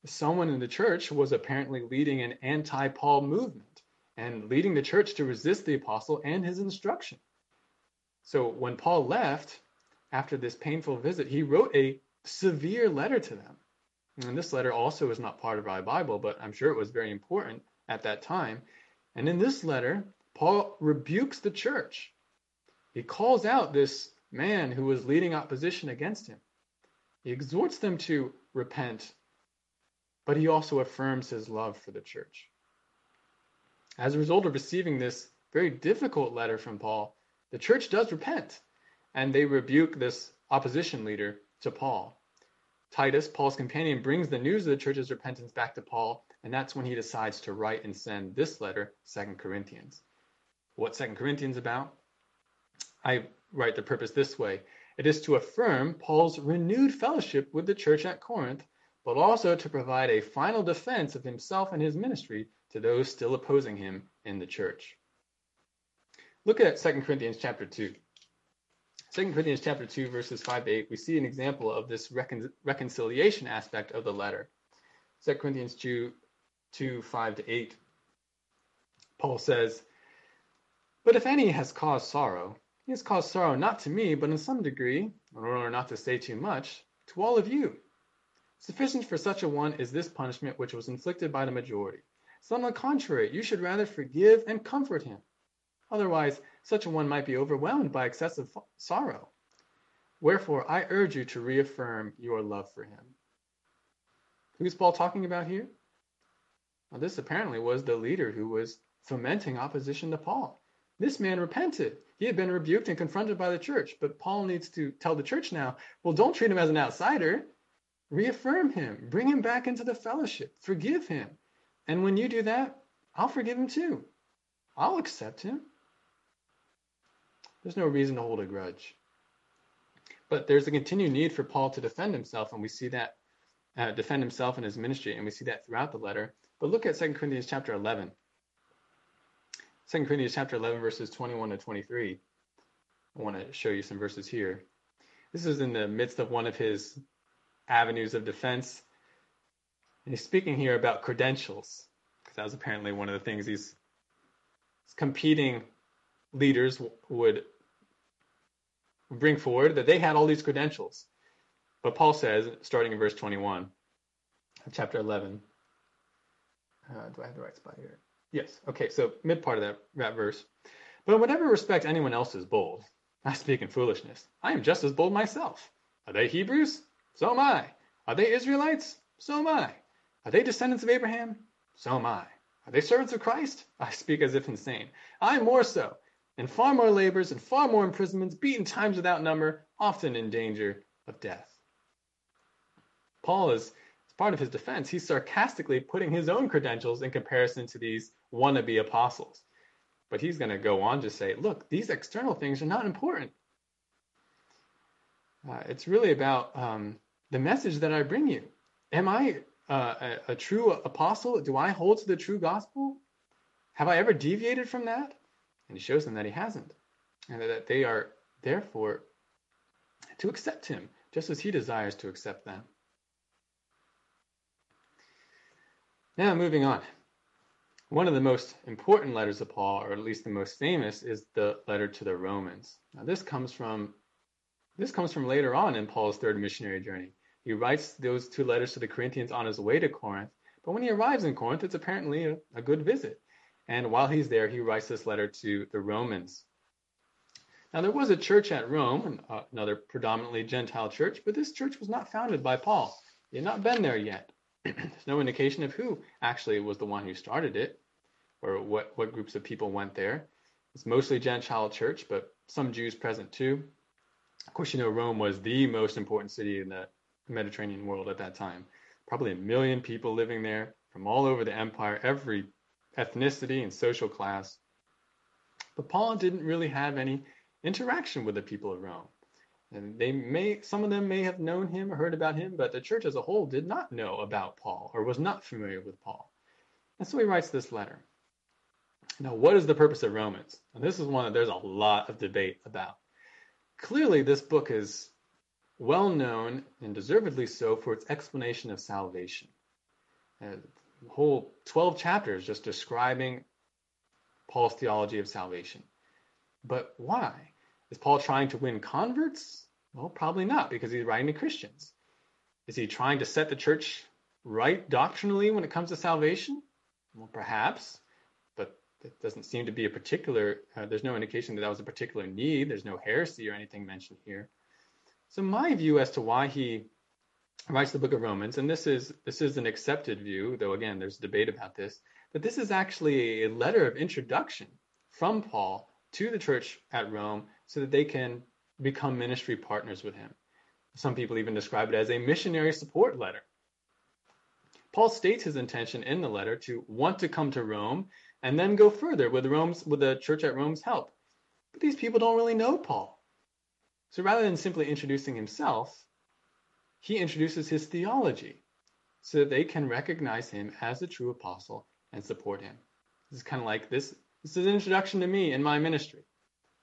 Someone in the church was apparently leading an anti Paul movement and leading the church to resist the apostle and his instruction. So when Paul left after this painful visit, he wrote a severe letter to them. And this letter also is not part of our Bible, but I'm sure it was very important at that time. And in this letter, Paul rebukes the church he calls out this man who was leading opposition against him. He exhorts them to repent, but he also affirms his love for the church. As a result of receiving this very difficult letter from Paul, the church does repent and they rebuke this opposition leader to Paul. Titus, Paul's companion, brings the news of the church's repentance back to Paul, and that's when he decides to write and send this letter, Second Corinthians. What Second Corinthians about? I write the purpose this way. It is to affirm Paul's renewed fellowship with the church at Corinth, but also to provide a final defense of himself and his ministry to those still opposing him in the church. Look at 2 Corinthians chapter 2. 2 Corinthians chapter 2, verses 5 to 8, we see an example of this recon- reconciliation aspect of the letter. 2 Corinthians 2, 2, 5 to 8, Paul says, But if any has caused sorrow, he has caused sorrow not to me, but in some degree, in order not to say too much, to all of you. Sufficient for such a one is this punishment which was inflicted by the majority. So on the contrary, you should rather forgive and comfort him. Otherwise, such a one might be overwhelmed by excessive sorrow. Wherefore, I urge you to reaffirm your love for him. Who's Paul talking about here? Well, this apparently was the leader who was fomenting opposition to Paul. This man repented. He had been rebuked and confronted by the church, but Paul needs to tell the church now, well, don't treat him as an outsider. Reaffirm him, bring him back into the fellowship, forgive him. And when you do that, I'll forgive him too. I'll accept him. There's no reason to hold a grudge. But there's a continued need for Paul to defend himself, and we see that uh, defend himself in his ministry, and we see that throughout the letter. But look at 2 Corinthians chapter 11. 2 Corinthians chapter 11, verses 21 to 23. I want to show you some verses here. This is in the midst of one of his avenues of defense. And he's speaking here about credentials, because that was apparently one of the things these competing leaders would bring forward, that they had all these credentials. But Paul says, starting in verse 21 of chapter 11, uh, do I have the right spot here? Yes. Okay, so mid part of that, that verse. But in whatever respect anyone else is bold, I speak in foolishness. I am just as bold myself. Are they Hebrews? So am I. Are they Israelites? So am I. Are they descendants of Abraham? So am I. Are they servants of Christ? I speak as if insane. I more so, and far more labors and far more imprisonments, beaten times without number, often in danger of death. Paul is, part of his defense, he's sarcastically putting his own credentials in comparison to these wannabe apostles. But he's going to go on to say, look, these external things are not important. Uh, it's really about um, the message that I bring you. Am I uh, a, a true apostle? Do I hold to the true gospel? Have I ever deviated from that? And he shows them that he hasn't, and that they are therefore to accept him, just as he desires to accept them. Now, moving on. One of the most important letters of Paul, or at least the most famous, is the letter to the Romans. Now, this comes from this comes from later on in Paul's third missionary journey. He writes those two letters to the Corinthians on his way to Corinth, but when he arrives in Corinth, it's apparently a, a good visit. And while he's there, he writes this letter to the Romans. Now, there was a church at Rome, uh, another predominantly Gentile church, but this church was not founded by Paul. He had not been there yet. There's no indication of who actually was the one who started it or what, what groups of people went there. It's mostly Gentile church, but some Jews present too. Of course, you know, Rome was the most important city in the Mediterranean world at that time. Probably a million people living there from all over the empire, every ethnicity and social class. But Paul didn't really have any interaction with the people of Rome. And they may, some of them may have known him or heard about him, but the church as a whole did not know about Paul or was not familiar with Paul. And so he writes this letter. Now, what is the purpose of Romans? And this is one that there's a lot of debate about. Clearly, this book is well known and deservedly so for its explanation of salvation. Uh, whole 12 chapters just describing Paul's theology of salvation. But why? Is Paul trying to win converts? Well, probably not, because he's writing to Christians. Is he trying to set the church right doctrinally when it comes to salvation? Well, perhaps. But it doesn't seem to be a particular, uh, there's no indication that that was a particular need. There's no heresy or anything mentioned here. So my view as to why he writes the book of Romans, and this is this is an accepted view, though again there's debate about this, that this is actually a letter of introduction from Paul to the church at Rome so that they can become ministry partners with him. Some people even describe it as a missionary support letter. Paul states his intention in the letter to want to come to Rome and then go further with Rome's with the church at Rome's help. But these people don't really know Paul. So rather than simply introducing himself, he introduces his theology so that they can recognize him as a true apostle and support him. This is kind of like this this is an introduction to me in my ministry.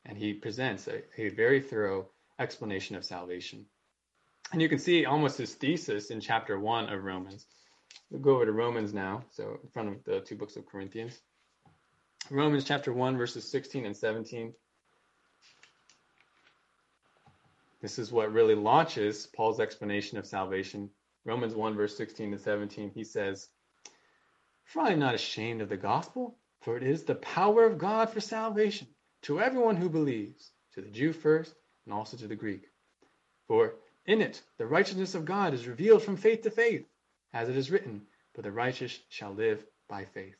And he presents a, a very thorough explanation of salvation. And you can see almost his thesis in chapter 1 of Romans. We'll go over to Romans now, so in front of the two books of Corinthians. Romans chapter 1, verses 16 and 17. This is what really launches Paul's explanation of salvation. Romans 1, verse 16 to 17, he says, For I am not ashamed of the gospel, for it is the power of God for salvation to everyone who believes, to the Jew first, and also to the Greek. For in it the righteousness of God is revealed from faith to faith, as it is written, But the righteous shall live by faith.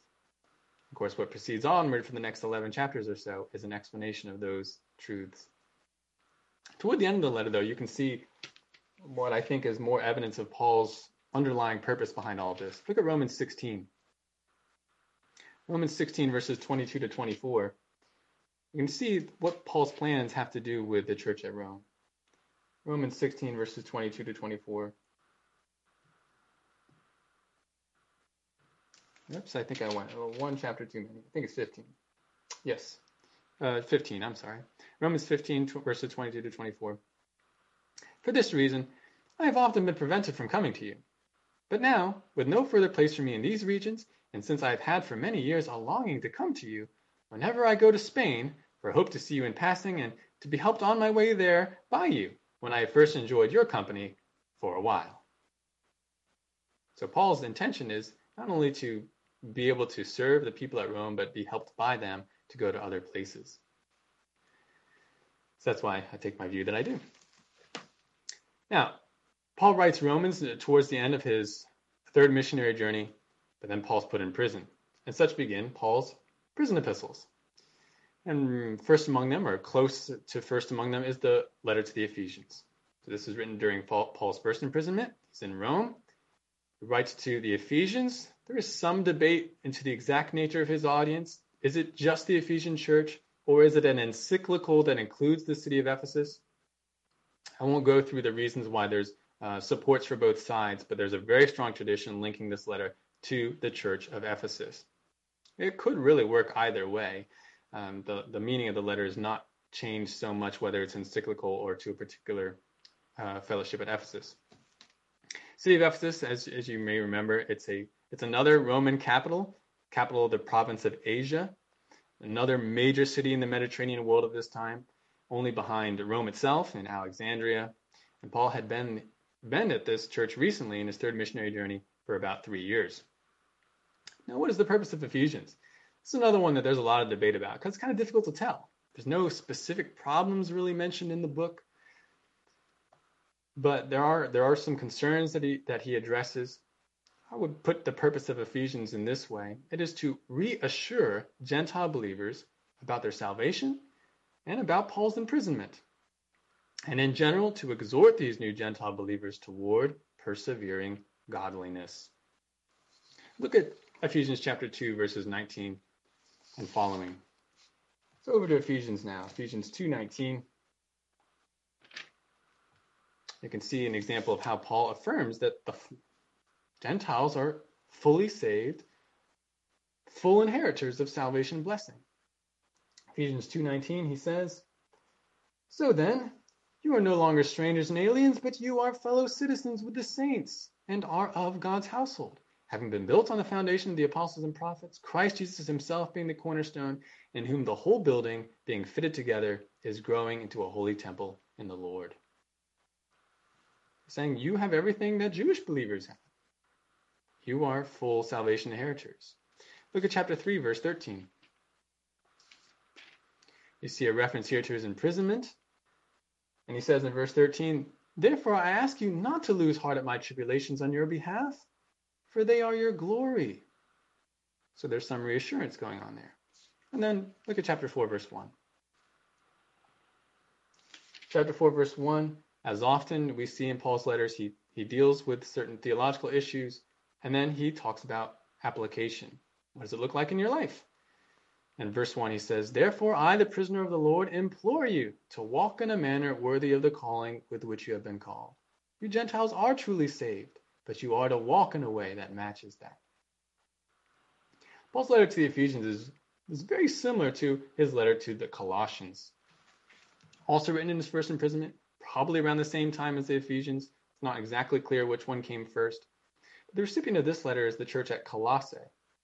Of course, what proceeds onward for the next 11 chapters or so is an explanation of those truths. Toward the end of the letter, though, you can see what I think is more evidence of Paul's underlying purpose behind all this. Look at Romans 16. Romans 16, verses 22 to 24. You can see what Paul's plans have to do with the church at Rome. Romans 16, verses 22 to 24. Oops, I think I went one chapter too many. I think it's 15. Yes, uh, 15, I'm sorry. Romans 15, verses 22 to 24. For this reason, I have often been prevented from coming to you. But now, with no further place for me in these regions, and since I have had for many years a longing to come to you, whenever I go to Spain, for I hope to see you in passing and to be helped on my way there by you, when I first enjoyed your company for a while. So Paul's intention is not only to be able to serve the people at Rome, but be helped by them to go to other places. So that's why I take my view that I do. Now, Paul writes Romans towards the end of his third missionary journey, but then Paul's put in prison. And such begin Paul's prison epistles. And first among them, or close to first among them, is the letter to the Ephesians. So this is written during Paul's first imprisonment. He's in Rome. He writes to the Ephesians. There is some debate into the exact nature of his audience. Is it just the Ephesian church, or is it an encyclical that includes the city of Ephesus? I won't go through the reasons why there's uh, supports for both sides, but there's a very strong tradition linking this letter to the church of Ephesus. It could really work either way um, the, the meaning of the letter is not changed so much whether it's encyclical or to a particular uh, fellowship at Ephesus. City of Ephesus, as, as you may remember, it's a it's another Roman capital, capital of the province of Asia, another major city in the Mediterranean world of this time, only behind Rome itself and Alexandria. And Paul had been been at this church recently in his third missionary journey for about three years. Now, what is the purpose of Ephesians? It's another one that there's a lot of debate about because it's kind of difficult to tell. There's no specific problems really mentioned in the book, but there are there are some concerns that he that he addresses. I would put the purpose of Ephesians in this way: it is to reassure Gentile believers about their salvation and about Paul's imprisonment, and in general to exhort these new Gentile believers toward persevering godliness. Look at Ephesians chapter 2 verses 19 and following. So over to Ephesians now, Ephesians 2:19. You can see an example of how Paul affirms that the Gentiles are fully saved, full inheritors of salvation blessing. Ephesians 2:19 he says, "So then, you are no longer strangers and aliens, but you are fellow citizens with the saints and are of God's household." Having been built on the foundation of the apostles and prophets, Christ Jesus himself being the cornerstone, in whom the whole building, being fitted together, is growing into a holy temple in the Lord. Saying you have everything that Jewish believers have. You are full salvation inheritors. Look at chapter 3, verse 13. You see a reference here to his imprisonment. And he says in verse 13, Therefore I ask you not to lose heart at my tribulations on your behalf, for they are your glory. So there's some reassurance going on there. And then look at chapter 4, verse 1. Chapter 4, verse 1, as often we see in Paul's letters, he, he deals with certain theological issues, and then he talks about application. What does it look like in your life? In verse 1, he says, Therefore I, the prisoner of the Lord, implore you to walk in a manner worthy of the calling with which you have been called. You Gentiles are truly saved, but you are to walk in a way that matches that. Paul's letter to the Ephesians is, is very similar to his letter to the Colossians. Also written in his first imprisonment, probably around the same time as the Ephesians. It's not exactly clear which one came first. The recipient of this letter is the church at Colossae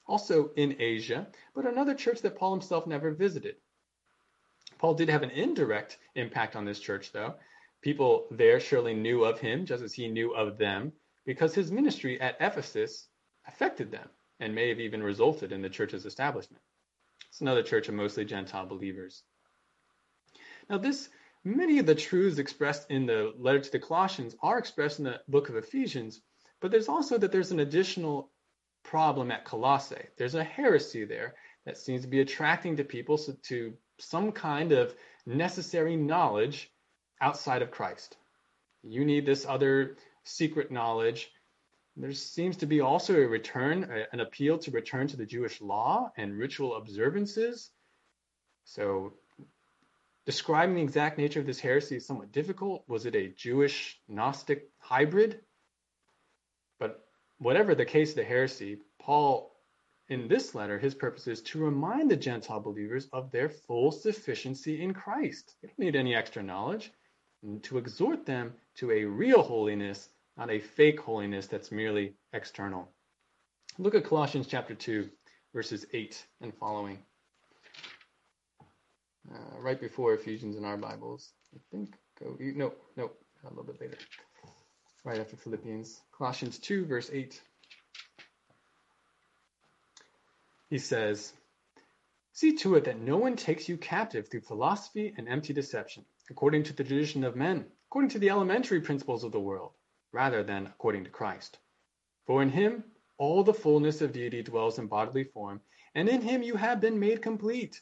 also in Asia, but another church that Paul himself never visited. Paul did have an indirect impact on this church, though. People there surely knew of him, just as he knew of them, because his ministry at Ephesus affected them and may have even resulted in the church's establishment. It's another church of mostly Gentile believers. Now, this many of the truths expressed in the letter to the Colossians are expressed in the book of Ephesians, but there's also that there's an additional problem at Colossae. There's a heresy there that seems to be attracting to people to some kind of necessary knowledge outside of Christ. You need this other secret knowledge. There seems to be also a return, an appeal to return to the Jewish law and ritual observances. So, describing the exact nature of this heresy is somewhat difficult. Was it a Jewish Gnostic hybrid? But whatever the case of the heresy, Paul, in this letter, his purpose is to remind the Gentile believers of their full sufficiency in Christ. They don't need any extra knowledge. And to exhort them to a real holiness, not a fake holiness that's merely external. Look at Colossians chapter 2, verses 8 and following. Uh, right before Ephesians in our Bibles. I think. Go, no, no, a little bit later right after Philippians. Colossians 2, verse 8. He says, See to it that no one takes you captive through philosophy and empty deception, according to the tradition of men, according to the elementary principles of the world, rather than according to Christ. For in him all the fullness of deity dwells in bodily form, and in him you have been made complete,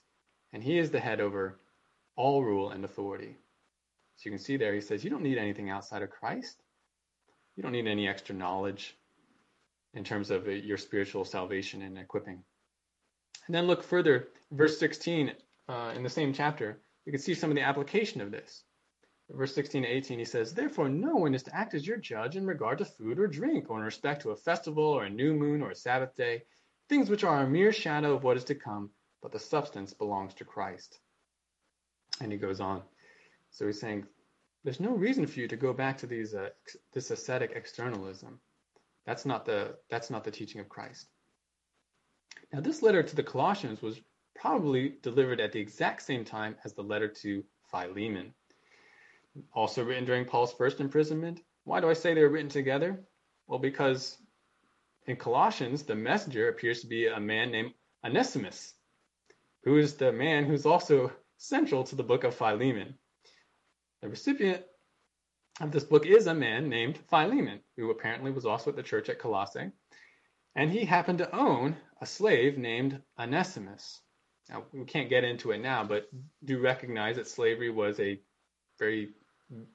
and he is the head over all rule and authority. So you can see there, he says, You don't need anything outside of Christ. You don't need any extra knowledge in terms of uh, your spiritual salvation and equipping. And then look further, verse 16 uh, in the same chapter, you can see some of the application of this. Verse 16 to 18, he says, Therefore, no one is to act as your judge in regard to food or drink, or in respect to a festival, or a new moon, or a Sabbath day, things which are a mere shadow of what is to come, but the substance belongs to Christ. And he goes on. So he's saying, there's no reason for you to go back to these uh, this ascetic externalism. That's not the that's not the teaching of Christ. Now, this letter to the Colossians was probably delivered at the exact same time as the letter to Philemon, also written during Paul's first imprisonment. Why do I say they were written together? Well, because in Colossians, the messenger appears to be a man named Onesimus, who is the man who's also central to the book of Philemon. The recipient of this book is a man named Philemon, who apparently was also at the church at Colossae, and he happened to own a slave named Onesimus. Now, we can't get into it now, but do recognize that slavery was a very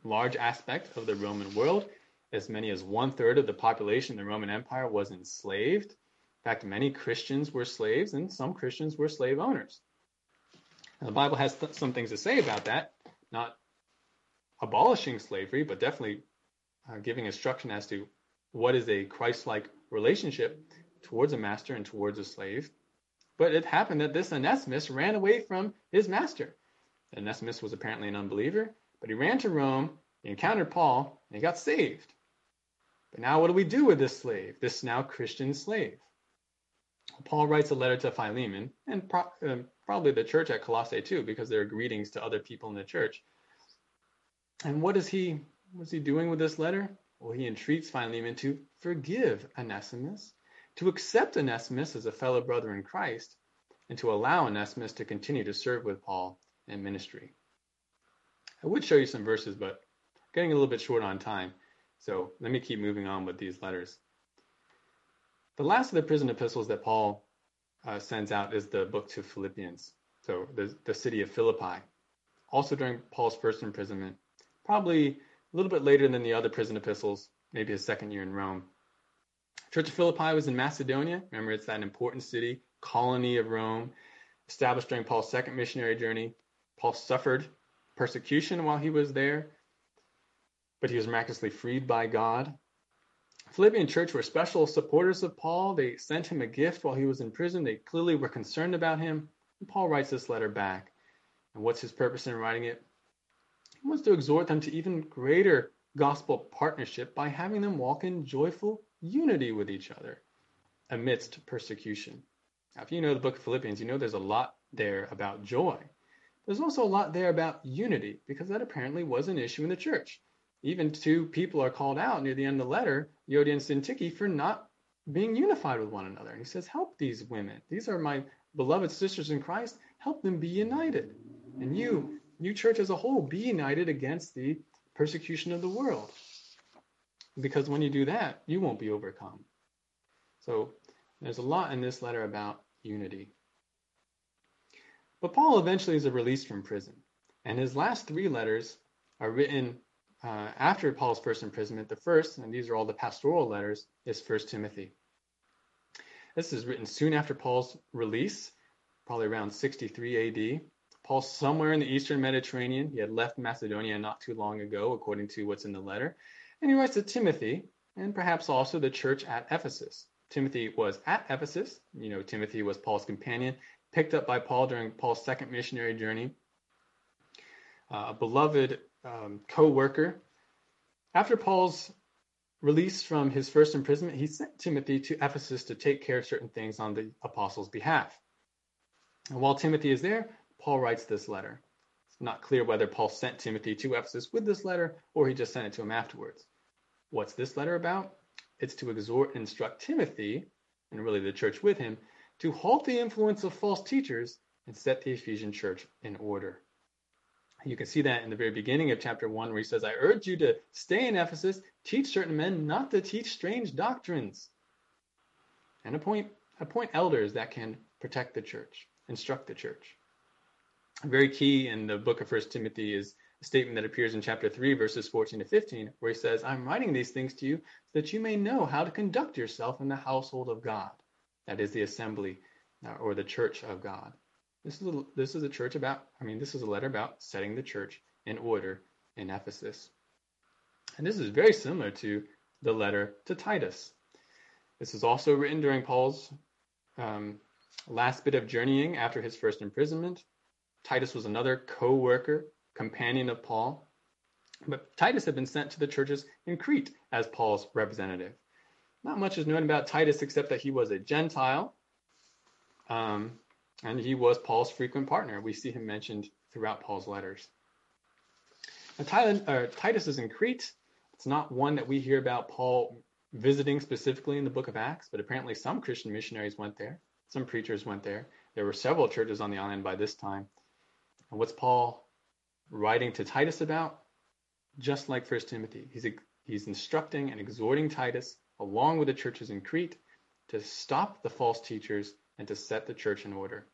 large aspect of the Roman world. As many as one third of the population in the Roman Empire was enslaved. In fact, many Christians were slaves, and some Christians were slave owners. Now, the Bible has th- some things to say about that, not abolishing slavery, but definitely uh, giving instruction as to what is a Christ-like relationship towards a master and towards a slave. But it happened that this Onesimus ran away from his master. Onesimus was apparently an unbeliever, but he ran to Rome, he encountered Paul, and he got saved. But now what do we do with this slave, this now Christian slave? Paul writes a letter to Philemon, and pro- uh, probably the church at Colossae too, because there are greetings to other people in the church. And what is he what's he doing with this letter? Well, he entreats Philemon to forgive Onesimus, to accept Onesimus as a fellow brother in Christ, and to allow Onesimus to continue to serve with Paul in ministry. I would show you some verses, but getting a little bit short on time. So let me keep moving on with these letters. The last of the prison epistles that Paul uh, sends out is the book to Philippians, so the, the city of Philippi. Also during Paul's first imprisonment, probably a little bit later than the other prison epistles, maybe his second year in Rome. Church of Philippi was in Macedonia. Remember, it's that important city, colony of Rome, established during Paul's second missionary journey. Paul suffered persecution while he was there, but he was miraculously freed by God. Philippian church were special supporters of Paul. They sent him a gift while he was in prison. They clearly were concerned about him. And Paul writes this letter back. And what's his purpose in writing it? He wants to exhort them to even greater gospel partnership by having them walk in joyful unity with each other amidst persecution. Now, if you know the book of Philippians, you know there's a lot there about joy. There's also a lot there about unity, because that apparently was an issue in the church. Even two people are called out near the end of the letter, Euodia and Syntyche, for not being unified with one another. And he says, Help these women. These are my beloved sisters in Christ. Help them be united. And you, you church as a whole, be united against the persecution of the world. Because when you do that, you won't be overcome. So there's a lot in this letter about unity. But Paul eventually is released from prison, and his last three letters are written uh, after Paul's first imprisonment. The first, and these are all the pastoral letters, is First Timothy. This is written soon after Paul's release, probably around 63 AD. Paul's somewhere in the eastern Mediterranean. He had left Macedonia not too long ago, according to what's in the letter. And he writes to Timothy, and perhaps also the church at Ephesus. Timothy was at Ephesus. You know, Timothy was Paul's companion, picked up by Paul during Paul's second missionary journey, uh, a beloved um, co worker. After Paul's release from his first imprisonment, he sent Timothy to Ephesus to take care of certain things on the apostles' behalf. And while Timothy is there, Paul writes this letter. It's not clear whether Paul sent Timothy to Ephesus with this letter or he just sent it to him afterwards. What's this letter about? It's to exhort and instruct Timothy, and really the church with him, to halt the influence of false teachers and set the Ephesian church in order. You can see that in the very beginning of chapter 1, where he says, I urge you to stay in Ephesus, teach certain men not to teach strange doctrines, and appoint, appoint elders that can protect the church, instruct the church. Very key in the book of First Timothy is a statement that appears in chapter 3, verses 14 to 15, where he says, I'm writing these things to you so that you may know how to conduct yourself in the household of God. That is the assembly uh, or the church of God. This is a, this is a church about, I mean, this is a letter about setting the church in order in Ephesus. And this is very similar to the letter to Titus. This is also written during Paul's um, last bit of journeying after his first imprisonment. Titus was another co worker companion of Paul. But Titus had been sent to the churches in Crete as Paul's representative. Not much is known about Titus except that he was a Gentile, um, and he was Paul's frequent partner. We see him mentioned throughout Paul's letters. Now, uh, Titus is in Crete. It's not one that we hear about Paul visiting specifically in the book of Acts, but apparently some Christian missionaries went there. Some preachers went there. There were several churches on the island by this time. And what's Paul writing to Titus about, just like First Timothy. He's, he's instructing and exhorting Titus, along with the churches in Crete, to stop the false teachers and to set the church in order.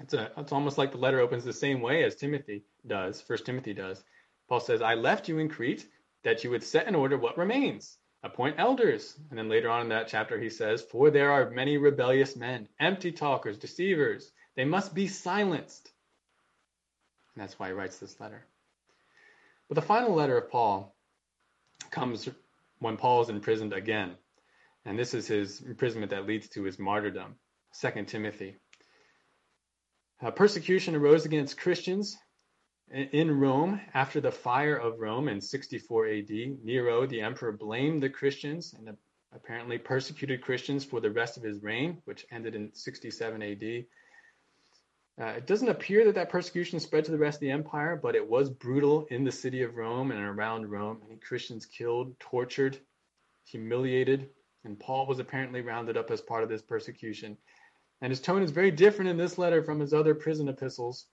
It's, a, it's almost like the letter opens the same way as Timothy does, First Timothy does. Paul says, I left you in Crete that you would set in order what remains, appoint elders. And then later on in that chapter, he says, For there are many rebellious men, empty talkers, deceivers. They must be silenced and that's why he writes this letter. But the final letter of Paul comes when Paul is imprisoned again. And this is his imprisonment that leads to his martyrdom. 2 Timothy. Uh, persecution arose against Christians in Rome after the fire of Rome in 64 AD. Nero, the emperor, blamed the Christians and apparently persecuted Christians for the rest of his reign, which ended in 67 AD. Uh, it doesn't appear that that persecution spread to the rest of the empire, but it was brutal in the city of Rome and around Rome. Many Christians killed, tortured, humiliated, and Paul was apparently rounded up as part of this persecution. And his tone is very different in this letter from his other prison epistles.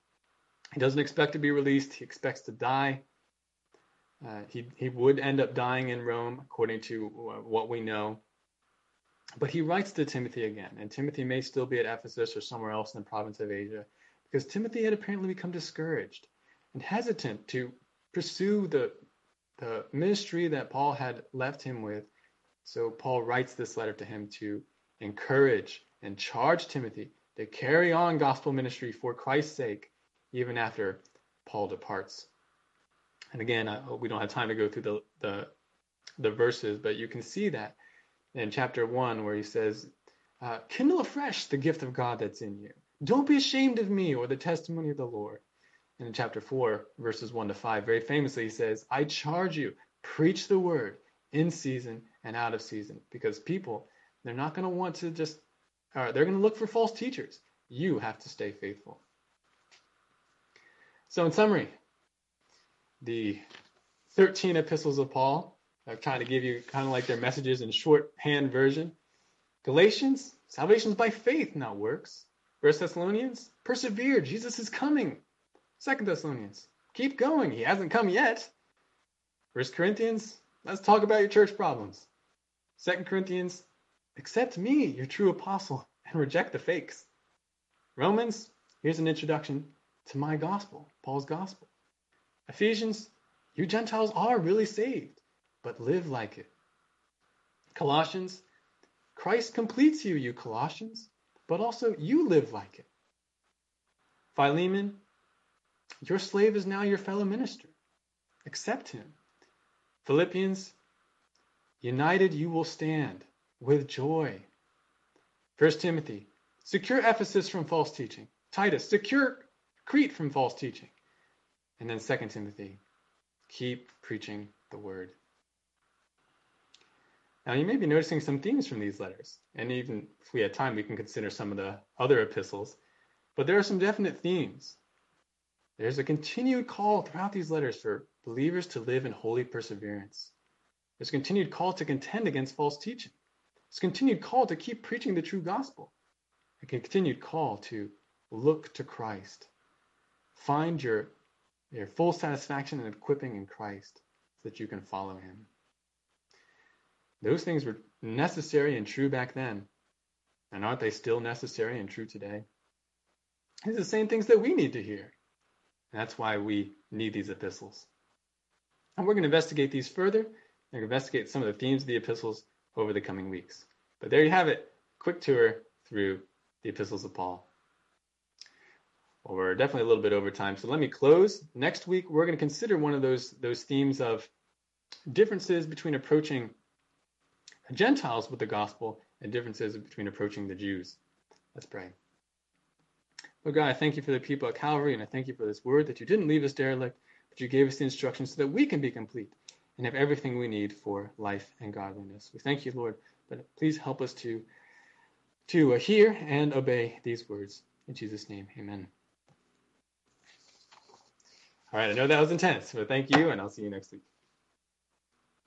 He doesn't expect to be released. He expects to die. Uh, he, he would end up dying in Rome, according to what we know. But he writes to Timothy again, and Timothy may still be at Ephesus or somewhere else in the province of Asia, because Timothy had apparently become discouraged and hesitant to pursue the, the ministry that Paul had left him with. So Paul writes this letter to him to encourage and charge Timothy to carry on gospel ministry for Christ's sake, even after Paul departs. And again, I, we don't have time to go through the, the, the verses, but you can see that in chapter 1 where he says, uh, Kindle afresh the gift of God that's in you. Don't be ashamed of me or the testimony of the Lord. And in chapter 4, verses 1 to 5, very famously, he says, I charge you, preach the word in season and out of season. Because people, they're not going to want to just, uh, they're going to look for false teachers. You have to stay faithful. So, in summary, the 13 epistles of Paul, I've tried to give you kind of like their messages in shorthand version. Galatians, salvation is by faith, not works. First Thessalonians, persevere, Jesus is coming. Second Thessalonians, keep going, he hasn't come yet. First Corinthians, let's talk about your church problems. Second Corinthians, accept me, your true apostle, and reject the fakes. Romans, here's an introduction to my gospel, Paul's gospel. Ephesians, you Gentiles are really saved, but live like it. Colossians, Christ completes you, you Colossians, but also you live like it. Philemon, your slave is now your fellow minister. Accept him. Philippians, united you will stand with joy. First Timothy, secure Ephesus from false teaching. Titus, secure Crete from false teaching. And then 2 Timothy, keep preaching the word. Now, you may be noticing some themes from these letters, and even if we had time, we can consider some of the other epistles. But there are some definite themes. There's a continued call throughout these letters for believers to live in holy perseverance. There's a continued call to contend against false teaching. There's a continued call to keep preaching the true gospel. A continued call to look to Christ. Find your your full satisfaction and equipping in Christ so that you can follow him. Those things were necessary and true back then. And aren't they still necessary and true today? These are the same things that we need to hear. And that's why we need these epistles. And we're going to investigate these further and investigate some of the themes of the epistles over the coming weeks. But there you have it. Quick tour through the epistles of Paul. Well, we're definitely a little bit over time, so let me close. Next week, we're going to consider one of those those themes of differences between approaching Gentiles with the gospel and differences between approaching the Jews. Let's pray. Lord God, I thank you for the people at Calvary, and I thank you for this word that you didn't leave us derelict, but you gave us the instructions so that we can be complete and have everything we need for life and godliness. We thank you, Lord, but please help us to to uh, hear and obey these words. In Jesus' name, amen. All right, I know that was intense, but thank you, and I'll see you next week.